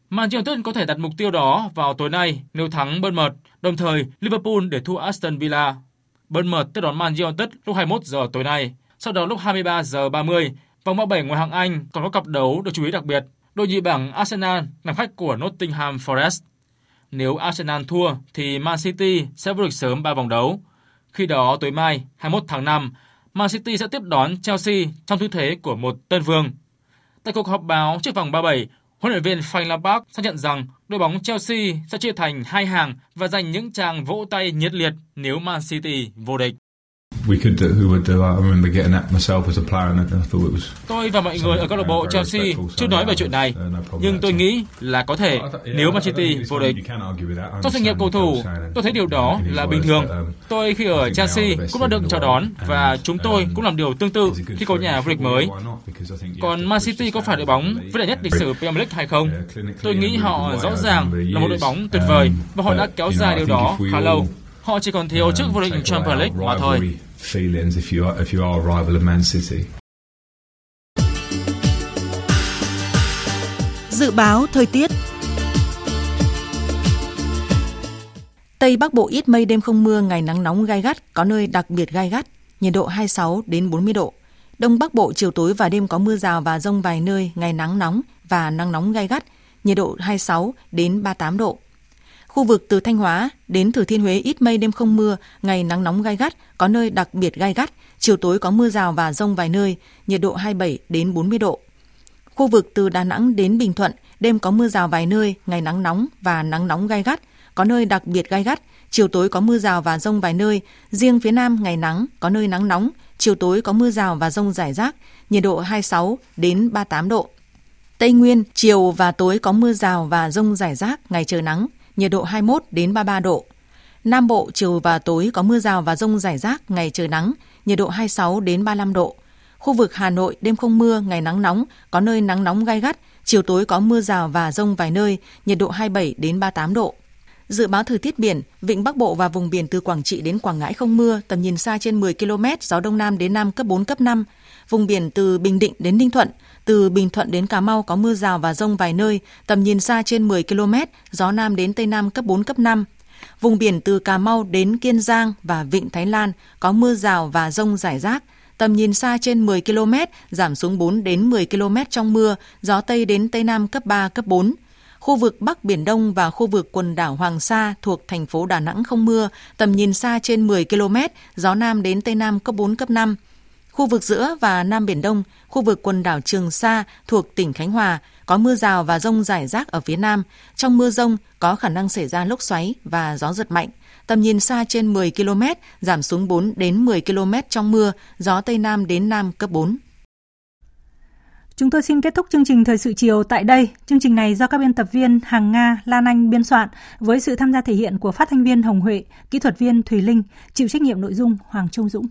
Man United có thể đặt mục tiêu đó vào tối nay nếu thắng Bournemouth, đồng thời Liverpool để thua Aston Villa. Bournemouth tiếp đón Man United lúc 21 giờ tối nay. Sau đó lúc 23 giờ 30, vòng 37 ngoại hạng Anh còn có cặp đấu được chú ý đặc biệt. Đội nhì bảng Arsenal làm khách của Nottingham Forest. Nếu Arsenal thua thì Man City sẽ vô địch sớm 3 vòng đấu. Khi đó tối mai 21 tháng 5, Man City sẽ tiếp đón Chelsea trong tư thế của một tân vương. Tại cuộc họp báo trước vòng 37, Huấn luyện viên Frank Lampard xác nhận rằng đội bóng Chelsea sẽ chia thành hai hàng và dành những tràng vỗ tay nhiệt liệt nếu Man City vô địch. Tôi và mọi người ở câu lạc bộ Chelsea chưa nói về chuyện này, nhưng tôi nghĩ là có thể nếu Man City vô địch. Trong sự nghiệp cầu thủ, tôi thấy điều đó là bình thường. Um, tôi khi ở Chelsea cũng đã được chào đón và chúng tôi um, cũng làm điều tương tự khi có nhà vô địch mới. Còn Man City có phải đội bóng vĩ đại nhất lịch sử Premier League hay không? Tôi nghĩ họ rõ ràng là một đội bóng tuyệt vời và họ đã kéo dài điều đó khá lâu. Họ chỉ còn thiếu chức vô địch Champions League mà thôi. feelings if you are, if you are a rival of Man City. Dự báo thời tiết Tây Bắc Bộ ít mây đêm không mưa, ngày nắng nóng gai gắt, có nơi đặc biệt gai gắt, nhiệt độ 26 đến 40 độ. Đông Bắc Bộ chiều tối và đêm có mưa rào và rông vài nơi, ngày nắng nóng và nắng nóng gai gắt, nhiệt độ 26 đến 38 độ. Khu vực từ Thanh Hóa đến Thừa Thiên Huế ít mây đêm không mưa, ngày nắng nóng gai gắt, có nơi đặc biệt gai gắt, chiều tối có mưa rào và rông vài nơi, nhiệt độ 27 đến 40 độ. Khu vực từ Đà Nẵng đến Bình Thuận, đêm có mưa rào vài nơi, ngày nắng nóng và nắng nóng gai gắt, có nơi đặc biệt gai gắt, chiều tối có mưa rào và rông vài nơi, riêng phía Nam ngày nắng, có nơi nắng nóng, chiều tối có mưa rào và rông rải rác, nhiệt độ 26 đến 38 độ. Tây Nguyên, chiều và tối có mưa rào và rông rải rác, ngày trời nắng, nhiệt độ 21 đến 33 độ. Nam Bộ, chiều và tối có mưa rào và rông rải rác, ngày trời nắng, nhiệt độ 26 đến 35 độ. Khu vực Hà Nội đêm không mưa, ngày nắng nóng, có nơi nắng nóng gai gắt, chiều tối có mưa rào và rông vài nơi, nhiệt độ 27 đến 38 độ. Dự báo thời tiết biển, vịnh Bắc Bộ và vùng biển từ Quảng Trị đến Quảng Ngãi không mưa, tầm nhìn xa trên 10 km, gió đông nam đến nam cấp 4 cấp 5. Vùng biển từ Bình Định đến Ninh Thuận, từ Bình Thuận đến Cà Mau có mưa rào và rông vài nơi, tầm nhìn xa trên 10 km, gió nam đến tây nam cấp 4 cấp 5. Vùng biển từ Cà Mau đến Kiên Giang và Vịnh Thái Lan có mưa rào và rông rải rác, tầm nhìn xa trên 10 km, giảm xuống 4 đến 10 km trong mưa, gió Tây đến Tây Nam cấp 3, cấp 4. Khu vực Bắc Biển Đông và khu vực quần đảo Hoàng Sa thuộc thành phố Đà Nẵng không mưa, tầm nhìn xa trên 10 km, gió Nam đến Tây Nam cấp 4, cấp 5. Khu vực giữa và Nam Biển Đông, khu vực quần đảo Trường Sa thuộc tỉnh Khánh Hòa, có mưa rào và rông rải rác ở phía Nam. Trong mưa rông có khả năng xảy ra lốc xoáy và gió giật mạnh. Tầm nhìn xa trên 10 km, giảm xuống 4 đến 10 km trong mưa, gió Tây Nam đến Nam cấp 4. Chúng tôi xin kết thúc chương trình Thời sự chiều tại đây. Chương trình này do các biên tập viên Hàng Nga, Lan Anh biên soạn với sự tham gia thể hiện của phát thanh viên Hồng Huệ, kỹ thuật viên Thùy Linh, chịu trách nhiệm nội dung Hoàng Trung Dũng.